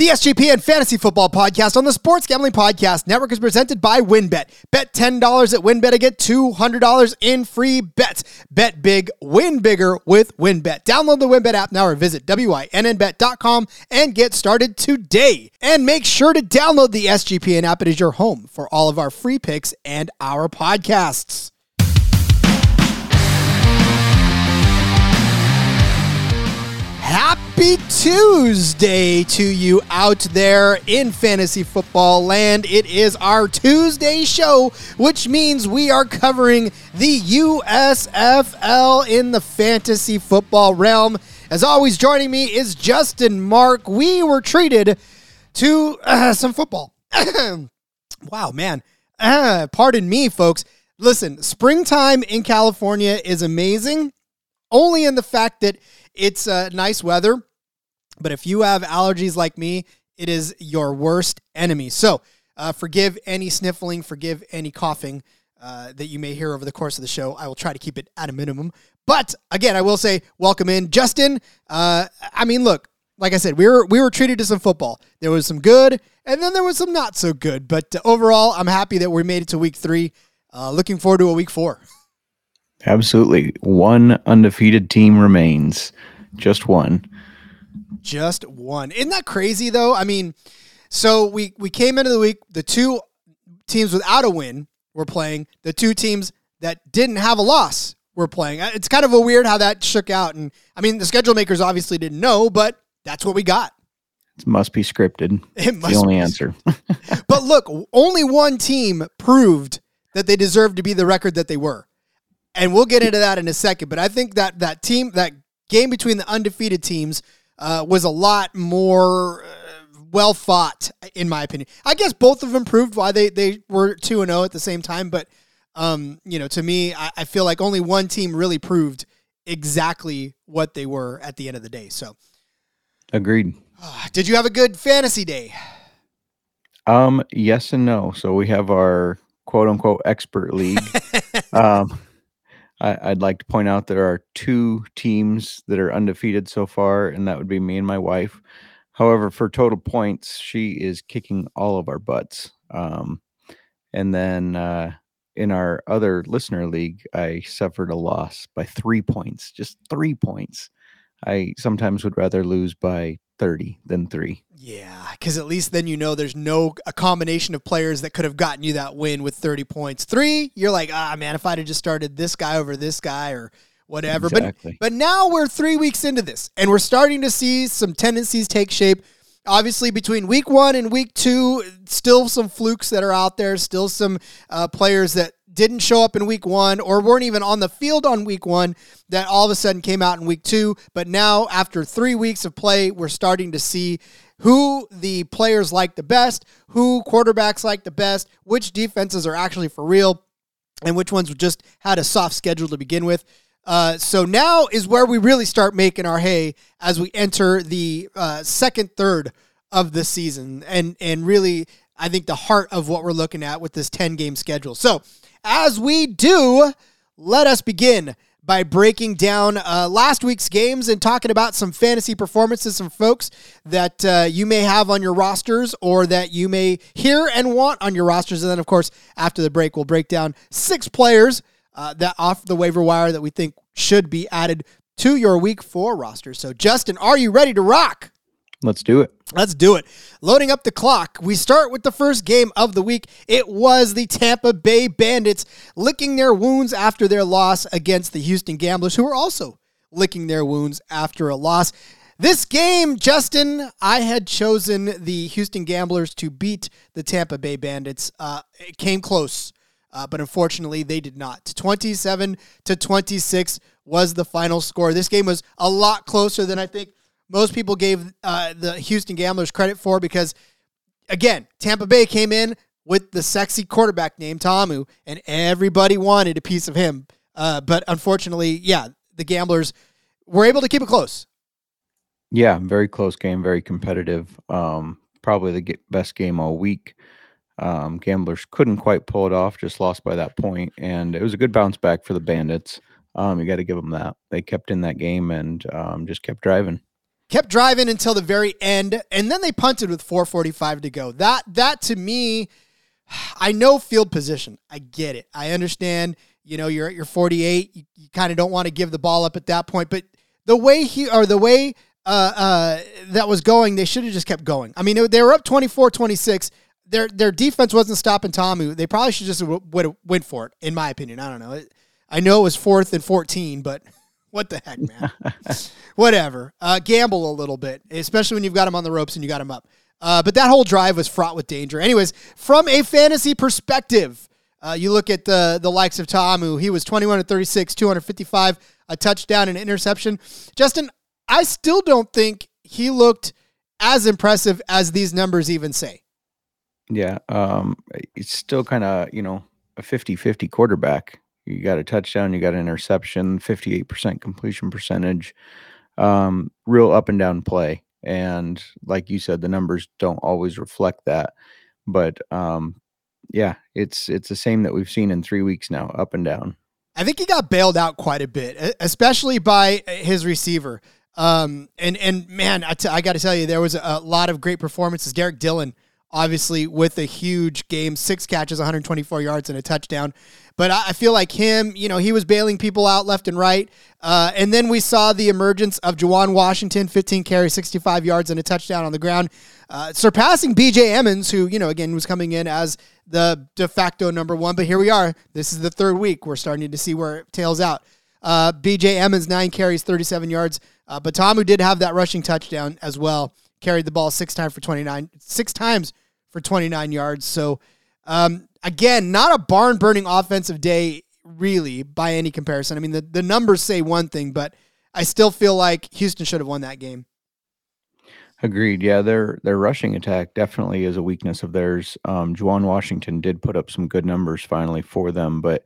The SGPN Fantasy Football Podcast on the Sports Gambling Podcast Network is presented by WynnBet. Bet $10 at WynnBet to get $200 in free bets. Bet big, win bigger with WynnBet. Download the WynnBet app now or visit WYNNBet.com and get started today. And make sure to download the SGPN app. It is your home for all of our free picks and our podcasts. Happy Tuesday to you out there in fantasy football land. It is our Tuesday show, which means we are covering the USFL in the fantasy football realm. As always, joining me is Justin Mark. We were treated to uh, some football. wow, man. Uh, pardon me, folks. Listen, springtime in California is amazing, only in the fact that it's uh, nice weather, but if you have allergies like me, it is your worst enemy. So uh, forgive any sniffling, forgive any coughing uh, that you may hear over the course of the show. I will try to keep it at a minimum. But again, I will say, welcome in, Justin. Uh, I mean, look, like I said, we were we were treated to some football. There was some good, and then there was some not so good. But uh, overall, I'm happy that we made it to week three. Uh, looking forward to a week four. Absolutely. One undefeated team remains. Just one. Just one. Isn't that crazy though? I mean, so we we came into the week, the two teams without a win were playing, the two teams that didn't have a loss were playing. Uh, It's kind of a weird how that shook out. And I mean, the schedule makers obviously didn't know, but that's what we got. It must be scripted. It It's must the only answer. But look, only one team proved that they deserved to be the record that they were. And we'll get into that in a second. But I think that that team, that game between the undefeated teams, uh, was a lot more uh, well fought, in my opinion. I guess both of them proved why they, they were 2 and 0 at the same time. But, um, you know, to me, I, I feel like only one team really proved exactly what they were at the end of the day. So, Agreed. uh, did you have a good fantasy day? Um, yes and no. So we have our quote unquote expert league. um, I, I'd like to point out there are two teams that are undefeated so far, and that would be me and my wife. However, for total points, she is kicking all of our butts. Um, and then uh, in our other listener league, I suffered a loss by three points, just three points. I sometimes would rather lose by 30 than three. Yeah, because at least then you know there's no a combination of players that could have gotten you that win with 30 points. Three, you're like, ah, man, if I'd have just started this guy over this guy or whatever. Exactly. But but now we're three weeks into this, and we're starting to see some tendencies take shape. Obviously, between week one and week two, still some flukes that are out there, still some uh, players that didn't show up in week one or weren't even on the field on week one that all of a sudden came out in week two. But now, after three weeks of play, we're starting to see who the players like the best, who quarterbacks like the best, which defenses are actually for real, and which ones just had a soft schedule to begin with. Uh, so now is where we really start making our hay as we enter the uh, second third of the season, and and really, I think the heart of what we're looking at with this ten game schedule. So as we do, let us begin by breaking down uh, last week's games and talking about some fantasy performances, from folks that uh, you may have on your rosters or that you may hear and want on your rosters. And then, of course, after the break, we'll break down six players uh, that off the waiver wire that we think should be added to your week four roster. So, Justin, are you ready to rock? Let's do it. Let's do it. Loading up the clock. We start with the first game of the week. It was the Tampa Bay Bandits licking their wounds after their loss against the Houston Gamblers, who were also licking their wounds after a loss. This game, Justin, I had chosen the Houston Gamblers to beat the Tampa Bay Bandits. Uh, it came close, uh, but unfortunately, they did not. 27 to 26 was the final score. This game was a lot closer than I think most people gave uh, the Houston Gamblers credit for because, again, Tampa Bay came in with the sexy quarterback named Ta'amu, and everybody wanted a piece of him. Uh, but unfortunately, yeah, the Gamblers were able to keep it close. Yeah, very close game, very competitive. Um, probably the best game all week. Um, gamblers couldn't quite pull it off, just lost by that point. point, and it was a good bounce back for the Bandits. Um, you got to give them that. They kept in that game and um, just kept driving. Kept driving until the very end, and then they punted with 4:45 to go. That that to me, I know field position. I get it. I understand. You know, you're at your 48. You, you kind of don't want to give the ball up at that point, but the way he or the way uh, uh, that was going, they should have just kept going. I mean, they were up 24-26. Their their defense wasn't stopping Ta'amu. They probably should just would have went for it, in my opinion. I don't know. I know it was fourth and 14, but what the heck, man? Whatever. Uh, gamble a little bit, especially when you've got him on the ropes and you got him up. Uh, but that whole drive was fraught with danger. Anyways, from a fantasy perspective, uh, you look at the the likes of Ta'amu. He was 21 to 36, 255, a touchdown and interception. Justin, I still don't think he looked as impressive as these numbers even say. Yeah, um, it's still kind of you know a 50-50 quarterback. You got a touchdown, you got an interception, 58% completion percentage, um, real up and down play. And like you said, the numbers don't always reflect that. But um, yeah, it's it's the same that we've seen in three weeks now, up and down. I think he got bailed out quite a bit, especially by his receiver. Um, and and man, I, t- I got to tell you, there was a lot of great performances. Derek Dillon obviously with a huge game, six catches, 124 yards, and a touchdown. But I feel like him, you know, he was bailing people out left and right. Uh, and then we saw the emergence of Juwan Washington, 15 carries, 65 yards, and a touchdown on the ground, uh, surpassing BJ Emmons, who, you know, again, was coming in as the de facto number one. But here we are. This is the third week. We're starting to see where it tails out. Uh, BJ Emmons, nine carries, 37 yards. But Ta'amu did have that rushing touchdown as well carried the ball six times for 29, six times for 29 yards. So, um, again, not a barn burning offensive day, really, by any comparison. I mean, the, the numbers say one thing, but I still feel like Houston should have won that game. Agreed. Yeah, their their rushing attack definitely is a weakness of theirs. Um, Juwan Washington did put up some good numbers finally for them, but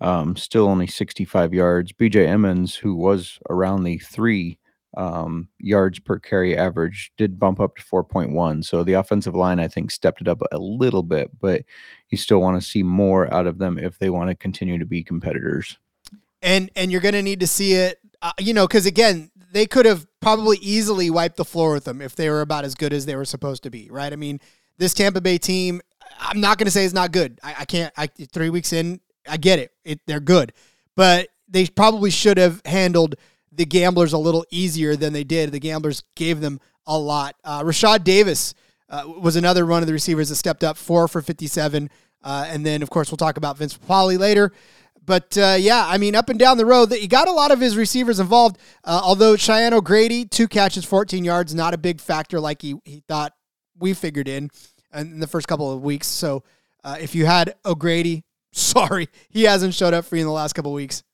um, still only 65 yards. BJ Emmons, who was around the three um, yards per carry average did bump up to 4.1. So the offensive line, I think, stepped it up a little bit, but you still want to see more out of them if they want to continue to be competitors. And and you're going to need to see it, uh, you know, because again, they could have probably easily wiped the floor with them if they were about as good as they were supposed to be, right? I mean, this Tampa Bay team, I'm not going to say it's not good. I, I can't. I three weeks in, I get it. it. They're good, but they probably should have handled the Gamblers a little easier than they did. The Gamblers gave them a lot. Uh, Rashad Davis uh, was another one of the receivers that stepped up, four for 57. Uh, and then, of course, we'll talk about Vince Papale later. But uh, yeah, I mean, up and down the road, he got a lot of his receivers involved. Uh, although Cheyenne O'Grady, two catches, 14 yards, not a big factor like he, he thought we figured in in the first couple of weeks. So uh, if you had O'Grady, sorry, he hasn't showed up for you in the last couple of weeks.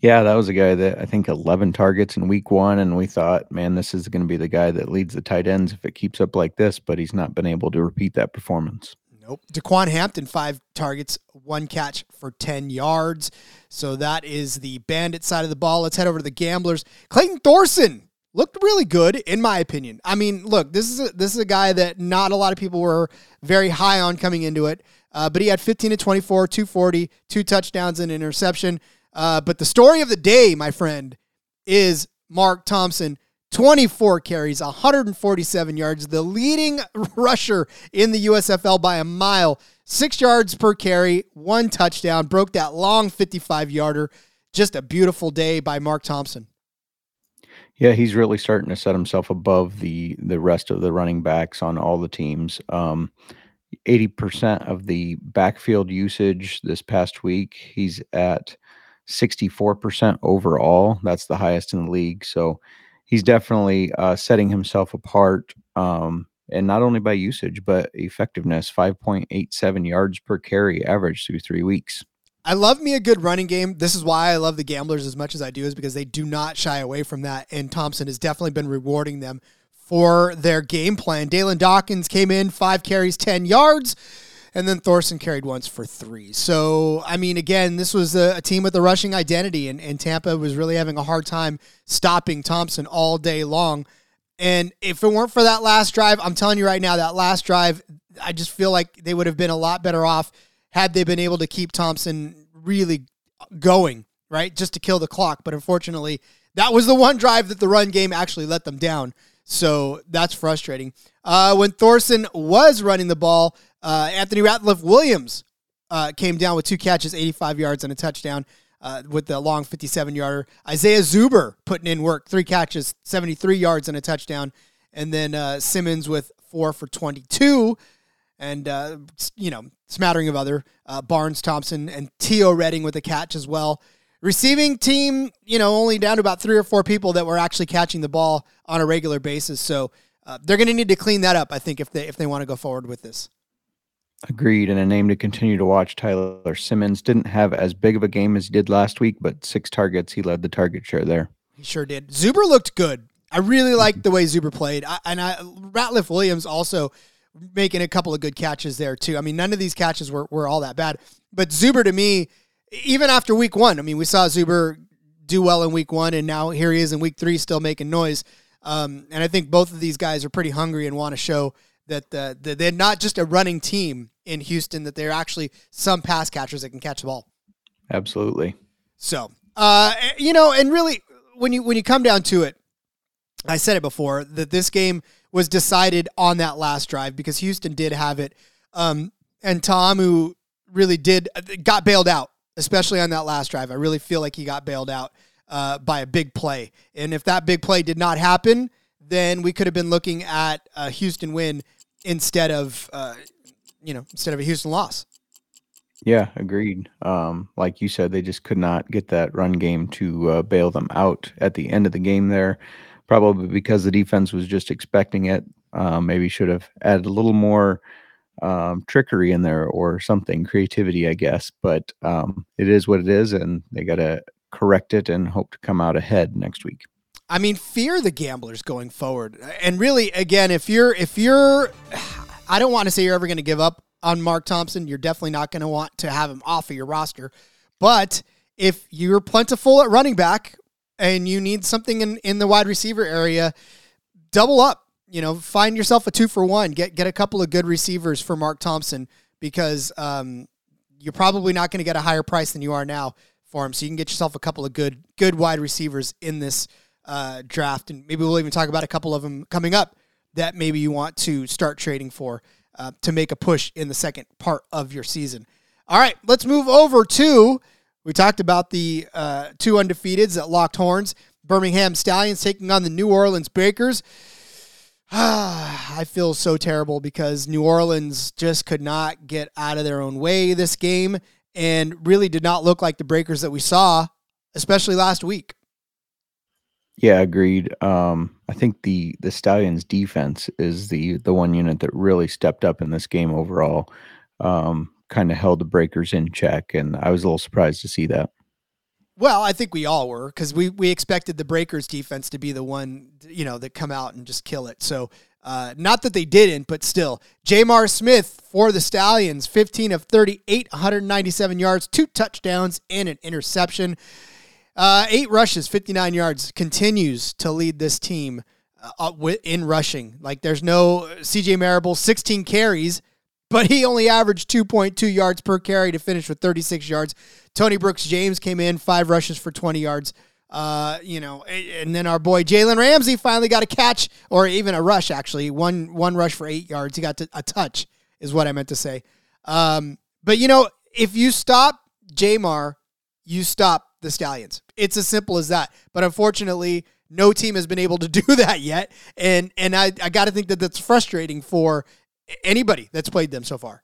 Yeah, that was a guy that I think 11 targets in week one. And we thought, man, this is going to be the guy that leads the tight ends if it keeps up like this, but he's not been able to repeat that performance. Nope. Daquan Hampton, five targets, one catch for 10 yards. So that is the bandit side of the ball. Let's head over to the gamblers. Clayton Thorson looked really good, in my opinion. I mean, look, this is a, this is a guy that not a lot of people were very high on coming into it. Uh, but he had 15 to 24, 240, two touchdowns and interception. Uh, but the story of the day, my friend, is Mark Thompson. 24 carries, 147 yards, the leading rusher in the USFL by a mile. Six yards per carry, one touchdown, broke that long 55 yarder. Just a beautiful day by Mark Thompson. Yeah, he's really starting to set himself above the the rest of the running backs on all the teams. Um, 80% of the backfield usage this past week, he's at 64% overall. That's the highest in the league. So he's definitely uh, setting himself apart. Um, and not only by usage, but effectiveness 5.87 yards per carry average through three weeks. I love me a good running game. This is why I love the gamblers as much as I do, is because they do not shy away from that. And Thompson has definitely been rewarding them for their game plan. Dalyn Dawkins came in, five carries, 10 yards and then Thorson carried once for three. So, I mean, again, this was a, a team with a rushing identity, and, and Tampa was really having a hard time stopping Thompson all day long. And if it weren't for that last drive, I'm telling you right now, that last drive, I just feel like they would have been a lot better off had they been able to keep Thompson really going, right? Just to kill the clock. But unfortunately, that was the one drive that the run game actually let them down. So that's frustrating. Uh, when Thorson was running the ball, uh, Anthony Ratliff Williams uh, came down with two catches, 85 yards, and a touchdown uh, with the long 57 yarder. Isaiah Zuber putting in work, three catches, 73 yards, and a touchdown. And then uh, Simmons with four for 22. And, uh, you know, smattering of other uh, Barnes Thompson and Teo Redding with a catch as well. Receiving team, you know, only down to about three or four people that were actually catching the ball on a regular basis. So they're going to need to clean that up, I think, if they if they want to go forward with this. Agreed. And a name to continue to watch. Tyler Simmons didn't have as big of a game as he did last week, but six targets. He led the target share there. He sure did. Zuber looked good. I really liked the way Zuber played. I, and I, Ratliff Williams also making a couple of good catches there, too. I mean, none of these catches were, were all that bad. But Zuber, to me, even after week one, I mean, we saw Zuber do well in week one, and now here he is in week three still making noise. Um, and I think both of these guys are pretty hungry and want to show that, uh, that they're not just a running team in Houston, that they're actually some pass catchers that can catch the ball. Absolutely. So, uh, you know, and really, when you when you come down to it, I said it before that this game was decided on that last drive because Houston did have it, um, and who really did got bailed out, especially on that last drive. I really feel like he got bailed out uh, by a big play, and if that big play did not happen, then we could have been looking at a Houston win instead of uh, you know instead of a Houston loss. Yeah, agreed. Um, like you said, they just could not get that run game to uh, bail them out at the end of the game there. Probably because the defense was just expecting it. Um, maybe should have added a little more um, trickery in there or something, creativity, I guess. But um, it is what it is, and they got to correct it and hope to come out ahead next week. I mean, fear the gamblers going forward. And really, again, if you're if you're I don't want to say you're ever going to give up on Mark Thompson. You're definitely not going to want to have him off of your roster. But if you're plentiful at running back and you need something in, in the wide receiver area, double up. You know, find yourself a two for one. Get get a couple of good receivers for Mark Thompson because um, you're probably not going to get a higher price than you are now for him. So you can get yourself a couple of good good wide receivers in this uh, draft, and maybe we'll even talk about a couple of them coming up that maybe you want to start trading for uh, to make a push in the second part of your season. All right, let's move over to. We talked about the uh, two undefeateds that locked horns. Birmingham Stallions taking on the New Orleans Breakers. I feel so terrible because New Orleans just could not get out of their own way this game and really did not look like the Breakers that we saw, especially last week. Yeah, agreed. Um, I think the the Stallions defense is the the one unit that really stepped up in this game overall. Um, kind of held the breakers in check, and I was a little surprised to see that. Well, I think we all were because we we expected the Breakers defense to be the one you know that come out and just kill it. So uh, not that they didn't, but still, J'Mar Smith for the Stallions, 15 of 38, 197 yards, two touchdowns, and an interception. Uh, eight rushes, 59 yards, continues to lead this team uh, in rushing. Like there's no CJ Marable, 16 carries, but he only averaged 2.2 yards per carry to finish with 36 yards. Tony Brooks James came in, five rushes for 20 yards. Uh, you know, and then our boy Jalen Ramsey finally got a catch or even a rush. Actually, one one rush for eight yards. He got to, a touch, is what I meant to say. Um, but you know, if you stop J'Mar, you stop the Stallions. It's as simple as that. But unfortunately, no team has been able to do that yet, and and I I got to think that that's frustrating for anybody that's played them so far.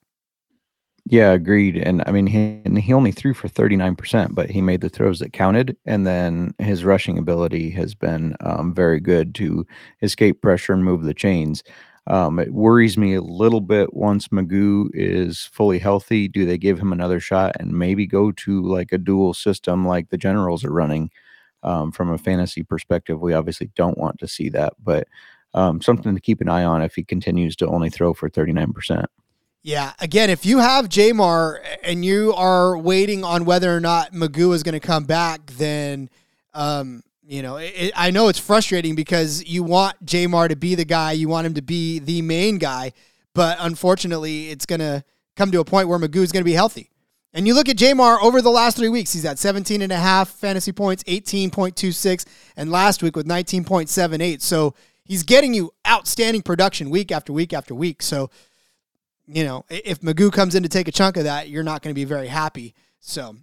Yeah, agreed. And I mean, he he only threw for thirty nine percent, but he made the throws that counted. And then his rushing ability has been um, very good to escape pressure and move the chains. Um, it worries me a little bit once McGough is fully healthy. Do they give him another shot and maybe go to like a dual system like the Generals are running? Um, from a fantasy perspective, we obviously don't want to see that, but um, something to keep an eye on if he continues to only throw for 39%. Yeah. Again, if you have J'Mar and you are waiting on whether or not McGough is going to come back, then um, you know, it, I know it's frustrating because you want J'Mar to be the guy, you want him to be the main guy, but unfortunately, it's going to come to a point where McGough is going to be healthy. And you look at J'Mar over the last three weeks, he's at 17 and a half fantasy points, 18.26, and last week with 19.78. So he's getting you outstanding production week after week after week. So, you know, if McGough comes in to take a chunk of that, you're not going to be very happy. So,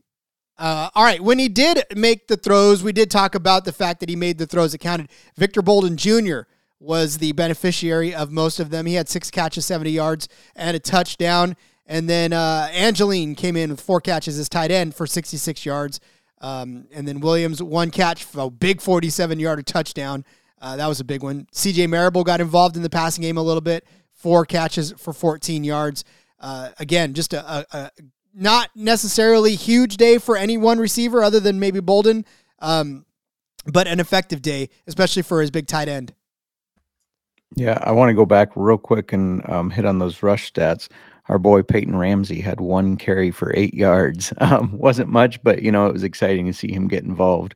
uh, all right. When he did make the throws, we did talk about the fact that he made the throws that counted. Victor Bolden Jr. was the beneficiary of most of them. He had six catches, 70 yards, and a touchdown. And then uh, Angeline came in with four catches as tight end for 66 yards. Um, and then Williams, one catch for a big 47 yard touchdown. Uh, that was a big one. CJ Marable got involved in the passing game a little bit, four catches for 14 yards. Uh, again, just a, a, a, not necessarily huge day for any one receiver other than maybe Bolden, um, but an effective day, especially for his big tight end. Yeah, I want to go back real quick and um, hit on those rush stats. Our boy Peyton Ramsey had one carry for eight yards. Um, wasn't much, but you know it was exciting to see him get involved.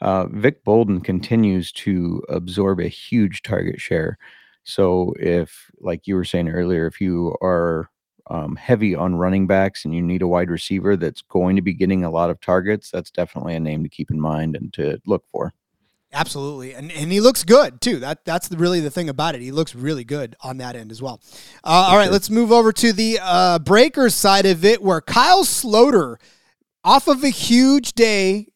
Uh, Vic Bolden continues to absorb a huge target share. So if, like you were saying earlier, if you are um, heavy on running backs and you need a wide receiver that's going to be getting a lot of targets, that's definitely a name to keep in mind and to look for. Absolutely, and and he looks good too. That that's the, really the thing about it. He looks really good on that end as well. Uh, all right, sure. let's move over to the uh, Breakers side of it, where Kyle Sloter, off of a huge day,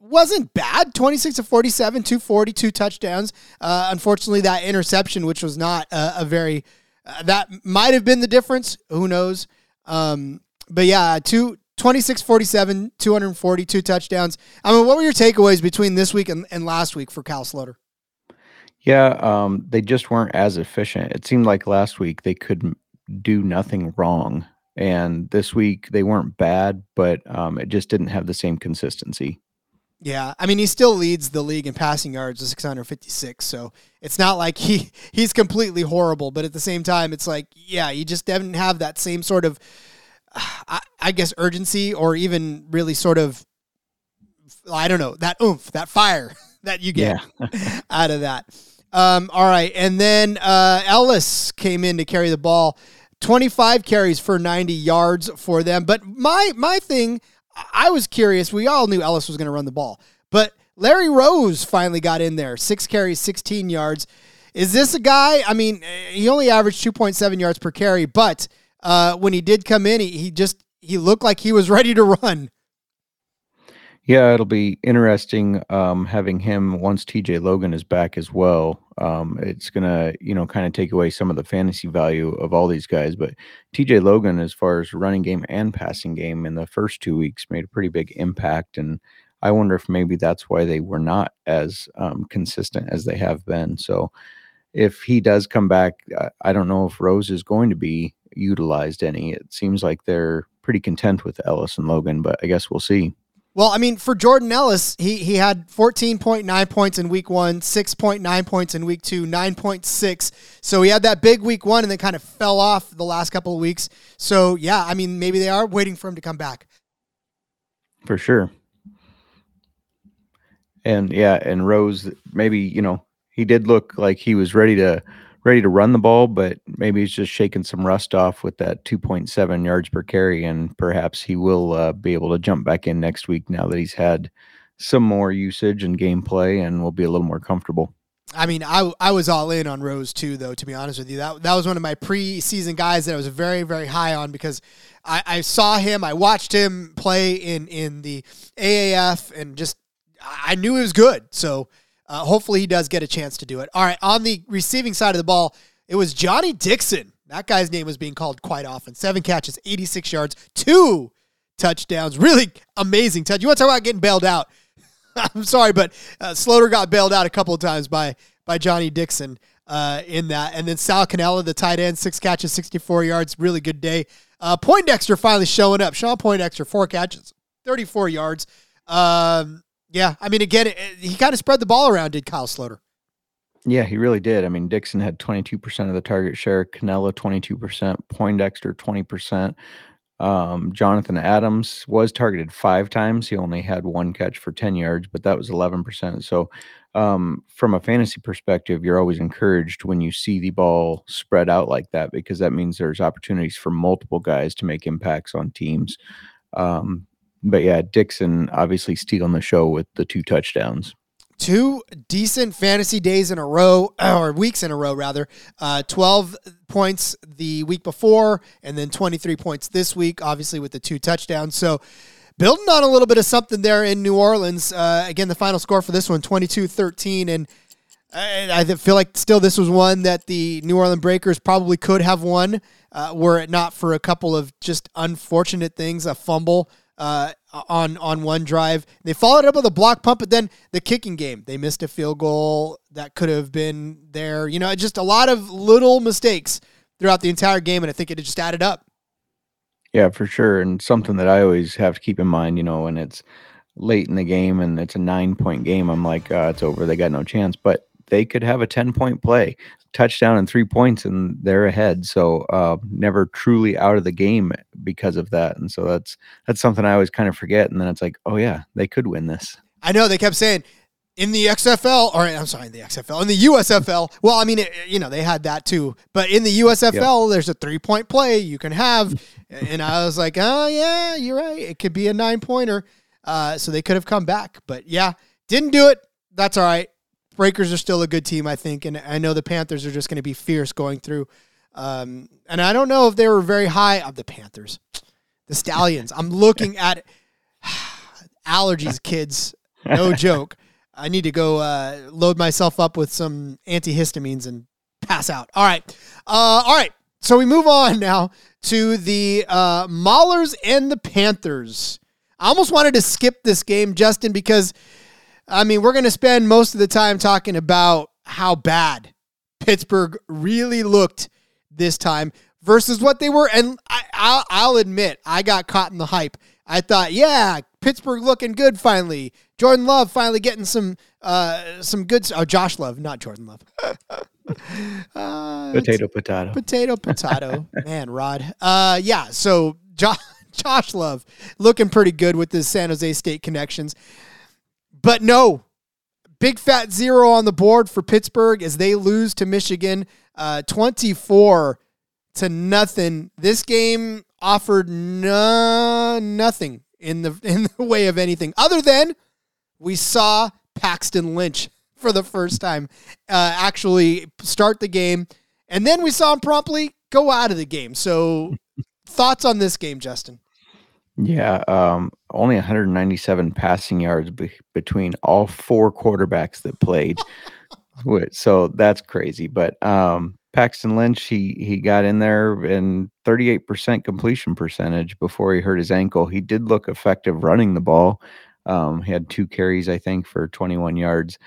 wasn't bad 26 to 47 242 touchdowns uh, unfortunately that interception which was not a, a very uh, that might have been the difference. Who knows? Um, but yeah two 26 47 242 touchdowns. I mean what were your takeaways between this week and, and last week for Kyle Sloter yeah um, they just weren't as efficient. It seemed like last week they could do nothing wrong. And this week they weren't bad but um, it just didn't have the same consistency yeah, I mean he still leads the league in passing yards with 656. So it's not like he he's completely horrible, but at the same time, it's like yeah, you just didn't have that same sort of, I, I guess, urgency or even really sort of, I don't know, that oomph, that fire that you get yeah. out of that. Um, all right, and then uh, Ellis came in to carry the ball. 25 carries for 90 yards for them. But my my thing I was curious. We all knew Ellis was going to run the ball, but Larry Rose finally got in there. Six carries, 16 yards. Is this a guy? I mean, he only averaged 2.7 yards per carry, but uh, when he did come in, he, he just he looked like he was ready to run. Yeah, it'll be interesting um, having him once TJ Logan is back as well. Um, it's gonna, you know, kind of take away some of the fantasy value of all these guys. But TJ Logan, as far as running game and passing game, in the first two weeks made a pretty big impact, and I wonder if maybe that's why they were not as um, consistent as they have been. So, if he does come back, I don't know if Rose is going to be utilized any. It seems like they're pretty content with Ellis and Logan, but I guess we'll see. Well, I mean, for Jordan Ellis, he he had 14.9 points in week one, 6.9 points in week two, 9.6. So he had that big week one and then kind of fell off the last couple of weeks. So yeah, I mean, maybe they are waiting for him to come back. For sure. And yeah, and Rose, maybe, you know, he did look like he was ready to ready to run the ball, but maybe he's just shaking some rust off with that 2.7 yards per carry, and perhaps he will uh, be able to jump back in next week now that he's had some more usage and gameplay and will be a little more comfortable. I mean, I, I was all in on Rose too, though. To be honest with you, that that was one of my preseason guys that I was very very high on because I, I saw him, I watched him play in in the AAF, and just I knew he was good. So uh, hopefully, he does get a chance to do it. All right, on the receiving side of the ball, it was Johnny Dixon. That guy's name was being called quite often. Seven catches, 86 yards, two touchdowns. Really amazing touch. You want to talk about getting bailed out? I'm sorry, but uh, got bailed out a couple of times by by Johnny Dixon uh, in that. And then Sal Cannella, the tight end, six catches, 64 yards. Really good day. Uh, Poindexter finally showing up. Shawn Poindexter, four catches, 34 yards. Um, yeah, I mean, again, he kind of spread the ball around, did Kyle Sloter? Yeah, he really did. I mean, Dixon had 22% of the target share, Cannella 22%, Poindexter 20%. Um, Jonathan Adams was targeted five times. He only had one catch for 10 yards, but that was 11%. So, um, from a fantasy perspective, you're always encouraged when you see the ball spread out like that because that means there's opportunities for multiple guys to make impacts on teams. Um, but yeah, Dixon obviously stealing the show with the two touchdowns. Two decent fantasy days in a row, or weeks in a row, rather. Uh, 12 points the week before, and then 23 points this week, obviously with the two touchdowns. So, building on a little bit of something there in New Orleans. Uh, again, the final score for this one 22 13. And I, I, feel like still this was one that the New Orleans Breakers probably could have won uh, were it not for a couple of just unfortunate things a fumble uh, on on one drive. They followed up with a block punt, but then the kicking game, they missed a field goal that could have been there. You know, just a lot of little mistakes throughout the entire game, and I think it just added up. Yeah, for sure, and something that I always have to keep in mind, you know, when it's late in the game and it's a nine point game, I'm like, uh, it's over. They got no chance, but they could have a 10 point play touchdown and three points and they're ahead. So uh, never truly out of the game because of that. And so that's that's something I always kind of forget. And then it's like, oh yeah, they could win this. I know they kept saying in the XFL, or I'm sorry, in the XFL, in the USFL. Well, I mean, it, you know, they had that too. But in the USFL, yep. there's a three point play you can have. and I was like, oh yeah, you're right. It could be a nine pointer. Uh, so they could have come back. But yeah, didn't do it. That's all right. Breakers are still a good team, I think, and I know the Panthers are just going to be fierce going through. Um, and I don't know if they were very high of the Panthers, the Stallions. I'm looking at allergies, kids. No joke. I need to go uh, load myself up with some antihistamines and pass out. All right, uh, all right. So we move on now to the uh, Maulers and the Panthers. I almost wanted to skip this game, Justin, because I mean, we're going to spend most of the time talking about how bad Pittsburgh really looked this time versus what they were. And I, will admit, I got caught in the hype. I thought, yeah, Pittsburgh looking good finally. Jordan Love finally getting some uh, some good. Oh, Josh Love, not Jordan Love. uh, potato, potato, potato, potato. Man, Rod. Uh, yeah. So Josh, Josh Love looking pretty good with his San Jose State connections. But no, big fat zero on the board for Pittsburgh as they lose to Michigan uh, 24 to nothing. This game offered no, nothing in the in the way of anything other than we saw Paxton Lynch for the first time uh, actually start the game, and then we saw him promptly go out of the game. So, thoughts on this game, Justin? Yeah, um, only 197 passing yards be- between all four quarterbacks that played. so that's crazy. But um, Paxton Lynch, he he got in there and 38% completion percentage before he hurt his ankle. He did look effective running the ball. Um, he had two carries, I think, for 21 yards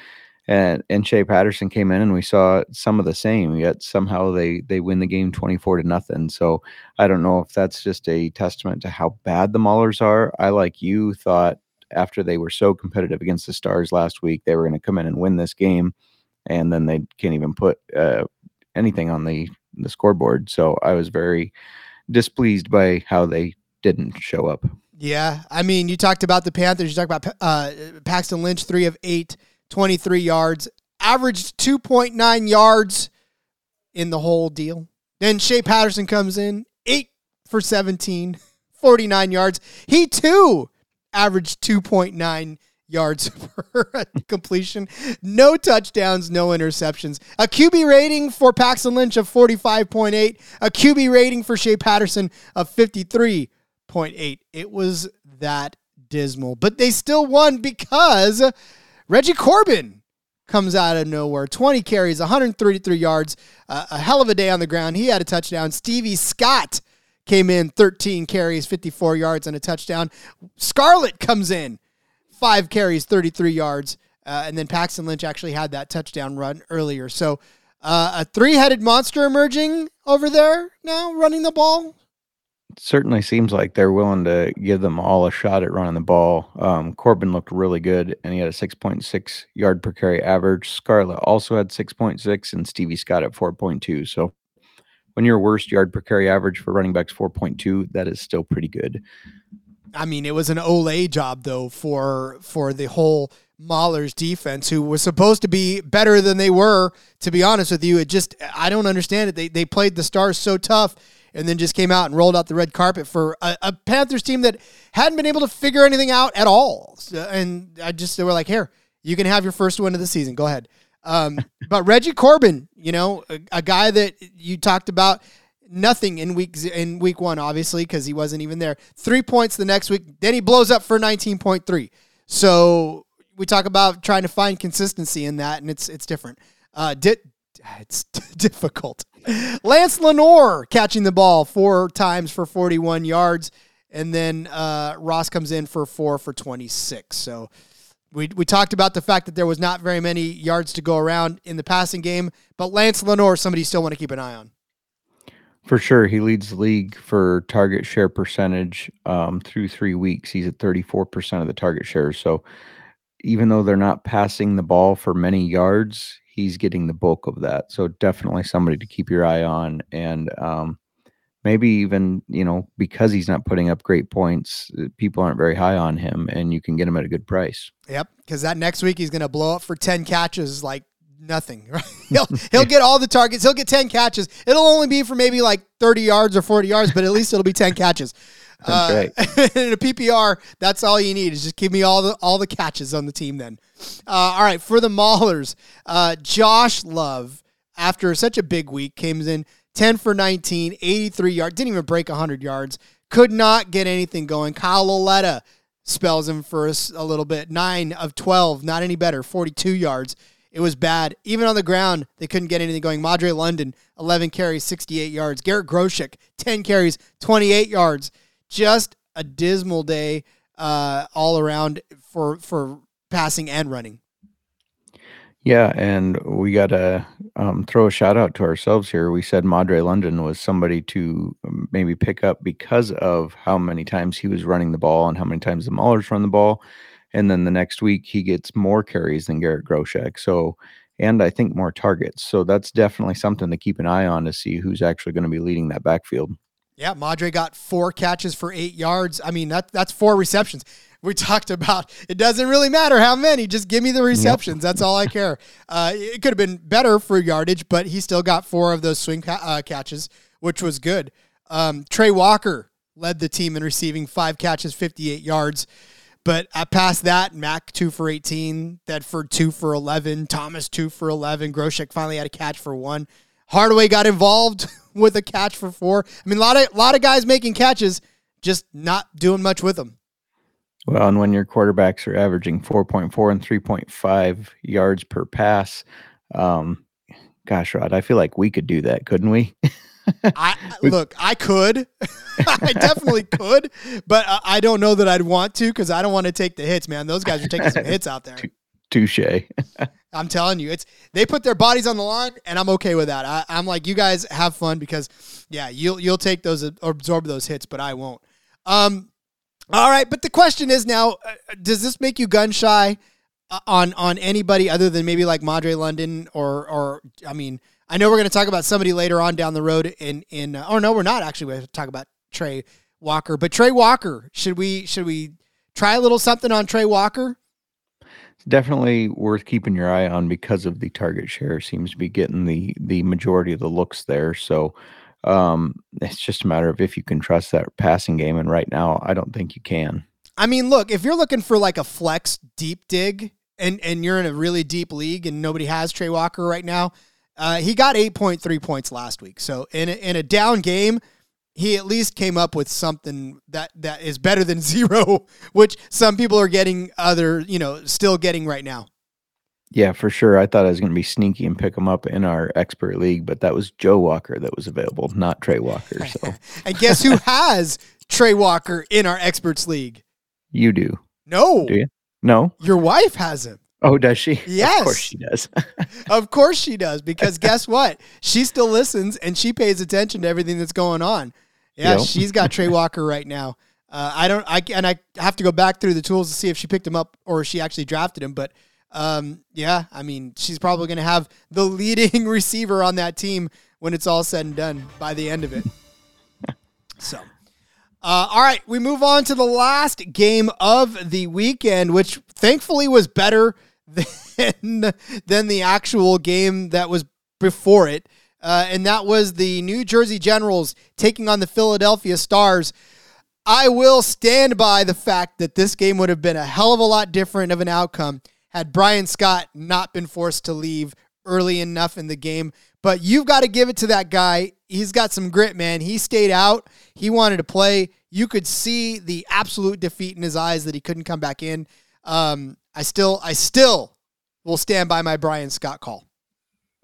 and and Shea Patterson came in and we saw some of the same. Yet somehow they they win the game twenty four to nothing. So I don't know if that's just a testament to how bad the Maulers are. I like you thought after they were so competitive against the Stars last week, they were going to come in and win this game, and then they can't even put uh, anything on the the scoreboard. So I was very displeased by how they didn't show up. Yeah, I mean, you talked about the Panthers. You talked about uh, Paxton Lynch, three of eight 23 yards, averaged 2.9 yards in the whole deal. Then Shea Patterson comes in, 8 for 17, 49 yards. He too averaged 2.9 yards per completion. No touchdowns, no interceptions. A QB rating for Paxton Lynch of 45.8, a QB rating for Shea Patterson of 53.8. It was that dismal, but they still won because Reggie Corbin comes out of nowhere. 20 carries, 133 yards, uh, a hell of a day on the ground. He had a touchdown. Stevie Scott came in 13 carries, 54 yards, and a touchdown. Scarlett comes in, five carries, 33 yards. Uh, and then Paxton Lynch actually had that touchdown run earlier. So uh, a three headed monster emerging over there now, running the ball certainly seems like they're willing to give them all a shot at running the ball. Um, Corbin looked really good, and he had a 6.6 yard per carry average. Scarlett also had 6.6, and Stevie Scott at 4.2. So when your worst yard per carry average for running backs 4.2, that is still pretty good. I mean, it was an Olay job though for for the whole Maulers' defense, who was supposed to be better than they were. To be honest with you, it just I don't understand it. They they played the Stars so tough and then just came out and rolled out the red carpet for a, a Panthers team that hadn't been able to figure anything out at all. So, and I just they were like, "Here, you can have your first win of the season. Go ahead." Um, but Reggie Corbin, you know, a, a, guy that you talked about nothing in week in week one, obviously, because he wasn't even there. Three points the next week. Then he blows up for nineteen point three. So we talk about trying to find consistency in that, and it's it's different. Uh, di- it's difficult. Lance Lenoir catching the ball four times for 41 yards, and then uh, Ross comes in for four for 26. So we, we talked about the fact that there was not very many yards to go around in the passing game, but Lance Lenoir, somebody you still want to keep an eye on. For sure. He leads the league for target share percentage um, through three weeks. He's at 34% of the target shares. So even though they're not passing the ball for many yards, he's getting the bulk of that. So definitely somebody to keep your eye on. And um, maybe even, you know, because he's not putting up great points, uh, people aren't very high on him and you can get him at a good price. Yep. Because that next week he's going to blow up for 10 catches like nothing. Right? He'll he'll get all the targets. He'll get ten catches. It'll only be for maybe like thirty yards or forty yards, but at least it'll be ten catches. That's uh, right. in a PPR, that's all you need is just give me all the all the catches on the team. Then, uh, all right for the Maulers, uh, Josh Love after such a big week came in 10 for 19, 83 yards, didn't even break 100 yards, could not get anything going. Kyle Lauletta spells him for a, a little bit, 9 of 12, not any better, 42 yards. It was bad. Even on the ground, they couldn't get anything going. Madre London, 11 carries, 68 yards. Garrett Groshek, 10 carries, 28 yards. Just a dismal day uh, all around for for passing and running. Yeah, and we got to um, throw a shout out to ourselves here. We said Madre London was somebody to um, maybe pick up because of how many times he was running the ball and how many times the Maulers run the ball and then the next week he gets more carries than Garrett Groshek. So, and I think more targets. So that's definitely something to keep an eye on to see who's actually going to be leading that backfield. Yeah, Madre got four catches for eight yards. I mean, that that's four receptions. We talked about it doesn't really matter how many, just give me the receptions. Yep. That's all I care. Uh, it could have been better for yardage, but he still got four of those swing ca- uh, catches, which was good. Um, Trey Walker led the team in receiving five catches, 58 yards. But I past that, Mack two for 18, Thedford two for 11, Thomas two for 11, Groshek finally had a catch for one. Hardaway got involved with a catch for four. I mean, a lot of a lot of guys making catches, just not doing much with them. Well, and when your quarterbacks are averaging 4.4 and 3.5 yards per pass, um, gosh, Rod, I feel like we could do that, couldn't we? I look, I could, I definitely could, but I don't know that I'd want to because I don't want to take the hits, man. Those guys are taking some hits out there. Touche. I'm telling you, it's they put their bodies on the line, and I'm okay with that. I, am like, you guys have fun because, yeah, you'll you'll take those absorb those hits, but I won't. Um, all right, but the question is now, uh, does this make you gun shy uh, on on anybody other than maybe like Madre London or or I mean I know we're going to talk about somebody later on down the road in in. Uh, oh no, we're not actually going to talk about Trey Walker, but Trey Walker. Should we should we try a little something on Trey Walker? Definitely worth keeping your eye on because of the target share seems to be getting the the majority of the looks there. So um, it's just a matter of if you can trust that passing game. And right now, I don't think you can. I mean, look, if you're looking for like a flex deep dig and and you're in a really deep league and nobody has Trey Walker right now uh, he got 8.3 points last week. So in a, in a down game, he at least came up with something that, that is better than zero, which some people are getting other, you know, still getting right now. Yeah, for sure. I thought I was going to be sneaky and pick him up in our expert league, but that was Joe Walker that was available, not Trey Walker. So, and guess who has Trey Walker in our experts league? You do. No. Do you? No. Your wife has him. Oh, does she? Yes. Of course she does. of course she does. Because guess what? She still listens and she pays attention to everything that's going on. Yeah, she's got Trey Walker right now. Uh, I don't. I and I have to go back through the tools to see if she picked him up or she actually drafted him. But um, yeah, I mean, she's probably going to have the leading receiver on that team when it's all said and done by the end of it. so. Uh, all right, we move on to the last game of the weekend, which thankfully was better than than the actual game that was before it. Uh, and that was the New Jersey Generals taking on the Philadelphia Stars. I will stand by the fact that this game would have been a hell of a lot different of an outcome had Bryan Scott not been forced to leave early enough in the game. But you've got to give it to that guy. He's got some grit, man. He stayed out. He wanted to play. You could see the absolute defeat in his eyes that he couldn't come back in. Um, I still, I still will stand by my Bryan Scott call.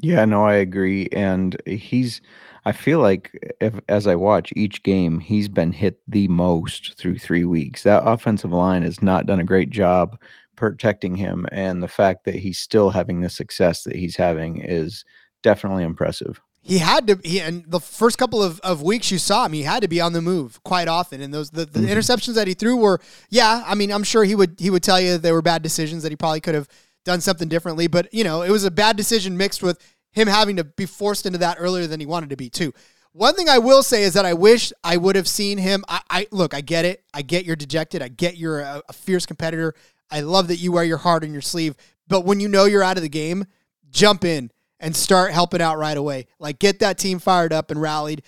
Yeah, no, I agree. And he's I feel like if, as I watch each game, he's been hit the most through three weeks. That offensive line has not done a great job protecting him, and the fact that he's still having the success that he's having is definitely impressive. He had to, he, and the first couple of, of weeks you saw him, he had to be on the move quite often. And those the, the mm-hmm. interceptions that he threw were, yeah, I mean, I'm sure he would he would tell you they were bad decisions that he probably could have done something differently. But you know, it was a bad decision mixed with him having to be forced into that earlier than he wanted to be too. One thing I will say is that I wish I would have seen him. I, I look, I get it. I get you're dejected. I get you're a, a fierce competitor. I love that you wear your heart on your sleeve. But when you know you're out of the game, jump in and start helping out right away. Like get that team fired up and rallied.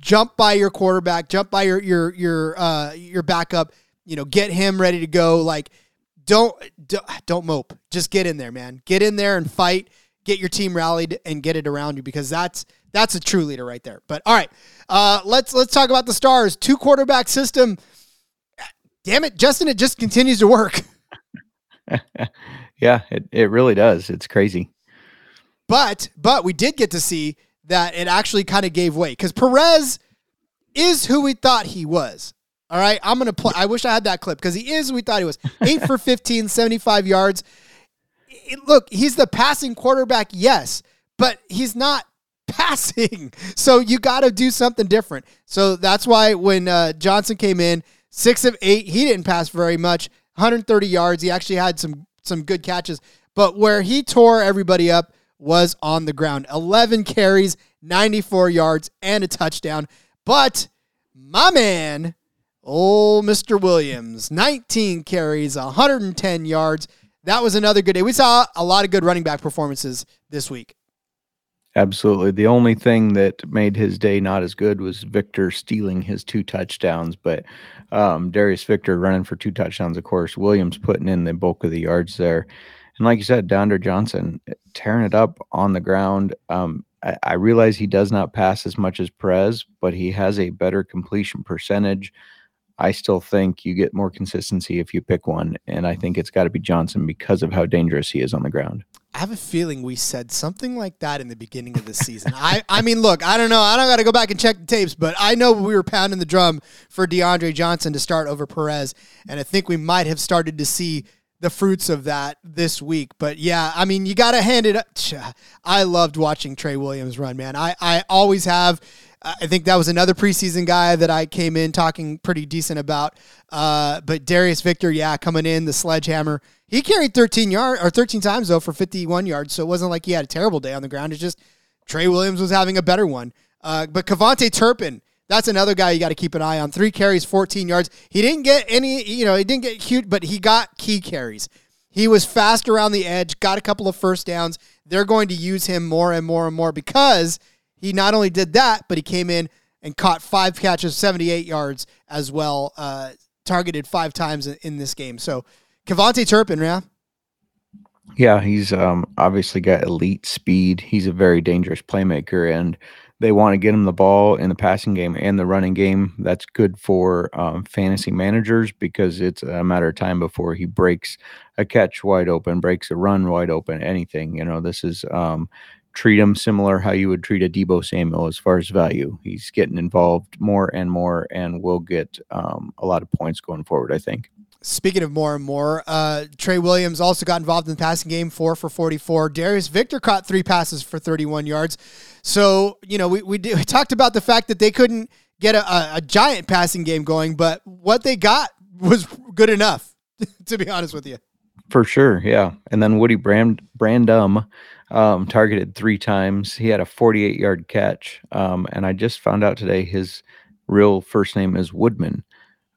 Jump by your quarterback. Jump by your your your uh, your backup. You know, get him ready to go. Like don't don't, mope. Just get in there, man. Get in there and fight get your team rallied and get it around you because that's that's a true leader right there. But all right, uh, let's let's talk about the stars. Two quarterback system. Damn it, Justin! It just continues to work. yeah, it, it really does. It's crazy. But but we did get to see that it actually kind of gave way because Perez is who we thought he was. All right, I'm gonna play. I wish I had that clip because he is we thought he was. Eight for 15, 75 yards look, he's the passing quarterback, yes, but he's not passing. So you got to do something different. So that's why when uh, Johnson came in, six of eight, he didn't pass very much, 130 yards. He actually had some some good catches, but where he tore everybody up was on the ground. 11 carries, 94 yards, and a touchdown. But my man, old Mr. Williams, 19 carries, 110 yards that was another good day. We saw a lot of good running back performances this week. Absolutely. The only thing that made his day not as good was Victor stealing his two touchdowns, but um, Darius Victor running for two touchdowns, of course. Williams putting in the bulk of the yards there. And like you said, D'Andre Johnson tearing it up on the ground. Um, I, I realize he does not pass as much as Perez, but he has a better completion percentage. I still think you get more consistency if you pick one, and I think it's got to be Johnson because of how dangerous he is on the ground. I have a feeling we said something like that in the beginning of the season. I, I mean, look, I don't know. I don't got to go back and check the tapes, but I know we were pounding the drum for DeAndre Johnson to start over Perez, and I think we might have started to see the fruits of that this week. But yeah, I mean, you got to hand it up. I loved watching Trey Williams run, man. I, I always have. I think that was another preseason guy that I came in talking pretty decent about. Uh, but Darius Victor, yeah, coming in the sledgehammer. He carried 13 yard or 13 times though for 51 yards, so it wasn't like he had a terrible day on the ground. It's just Trey Williams was having a better one. Uh, but KaVontae Turpin, that's another guy you got to keep an eye on. Three carries, 14 yards. He didn't get any, you know, he didn't get cute, but he got key carries. He was fast around the edge, got a couple of first downs. They're going to use him more and more and more because he not only did that, but he came in and caught five catches, 78 yards as well, uh, targeted five times in, this game. So KaVontae Turpin, yeah. Yeah, he's um, obviously got elite speed. He's a very dangerous playmaker, and they want to get him the ball in the passing game and the running game. That's good for um, fantasy managers because it's a matter of time before he breaks a catch wide open, breaks a run wide open, anything. You know, this is um, treat him similar how you would treat a Deebo Samuel as far as value. He's getting involved more and more, and will get um, a lot of points going forward. I think. Speaking of more and more, uh, Trey Williams also got involved in the passing game, four for 44. Darius Victor caught three passes for 31 yards. So, you know, we, we, did, we talked about the fact that they couldn't get a, a, a giant passing game going, but what they got was good enough, to be honest with you. For sure, yeah. And then Woody Brand Brandom um, targeted three times. He had a 48 yard catch. Um, and I just found out today his real first name is Woodman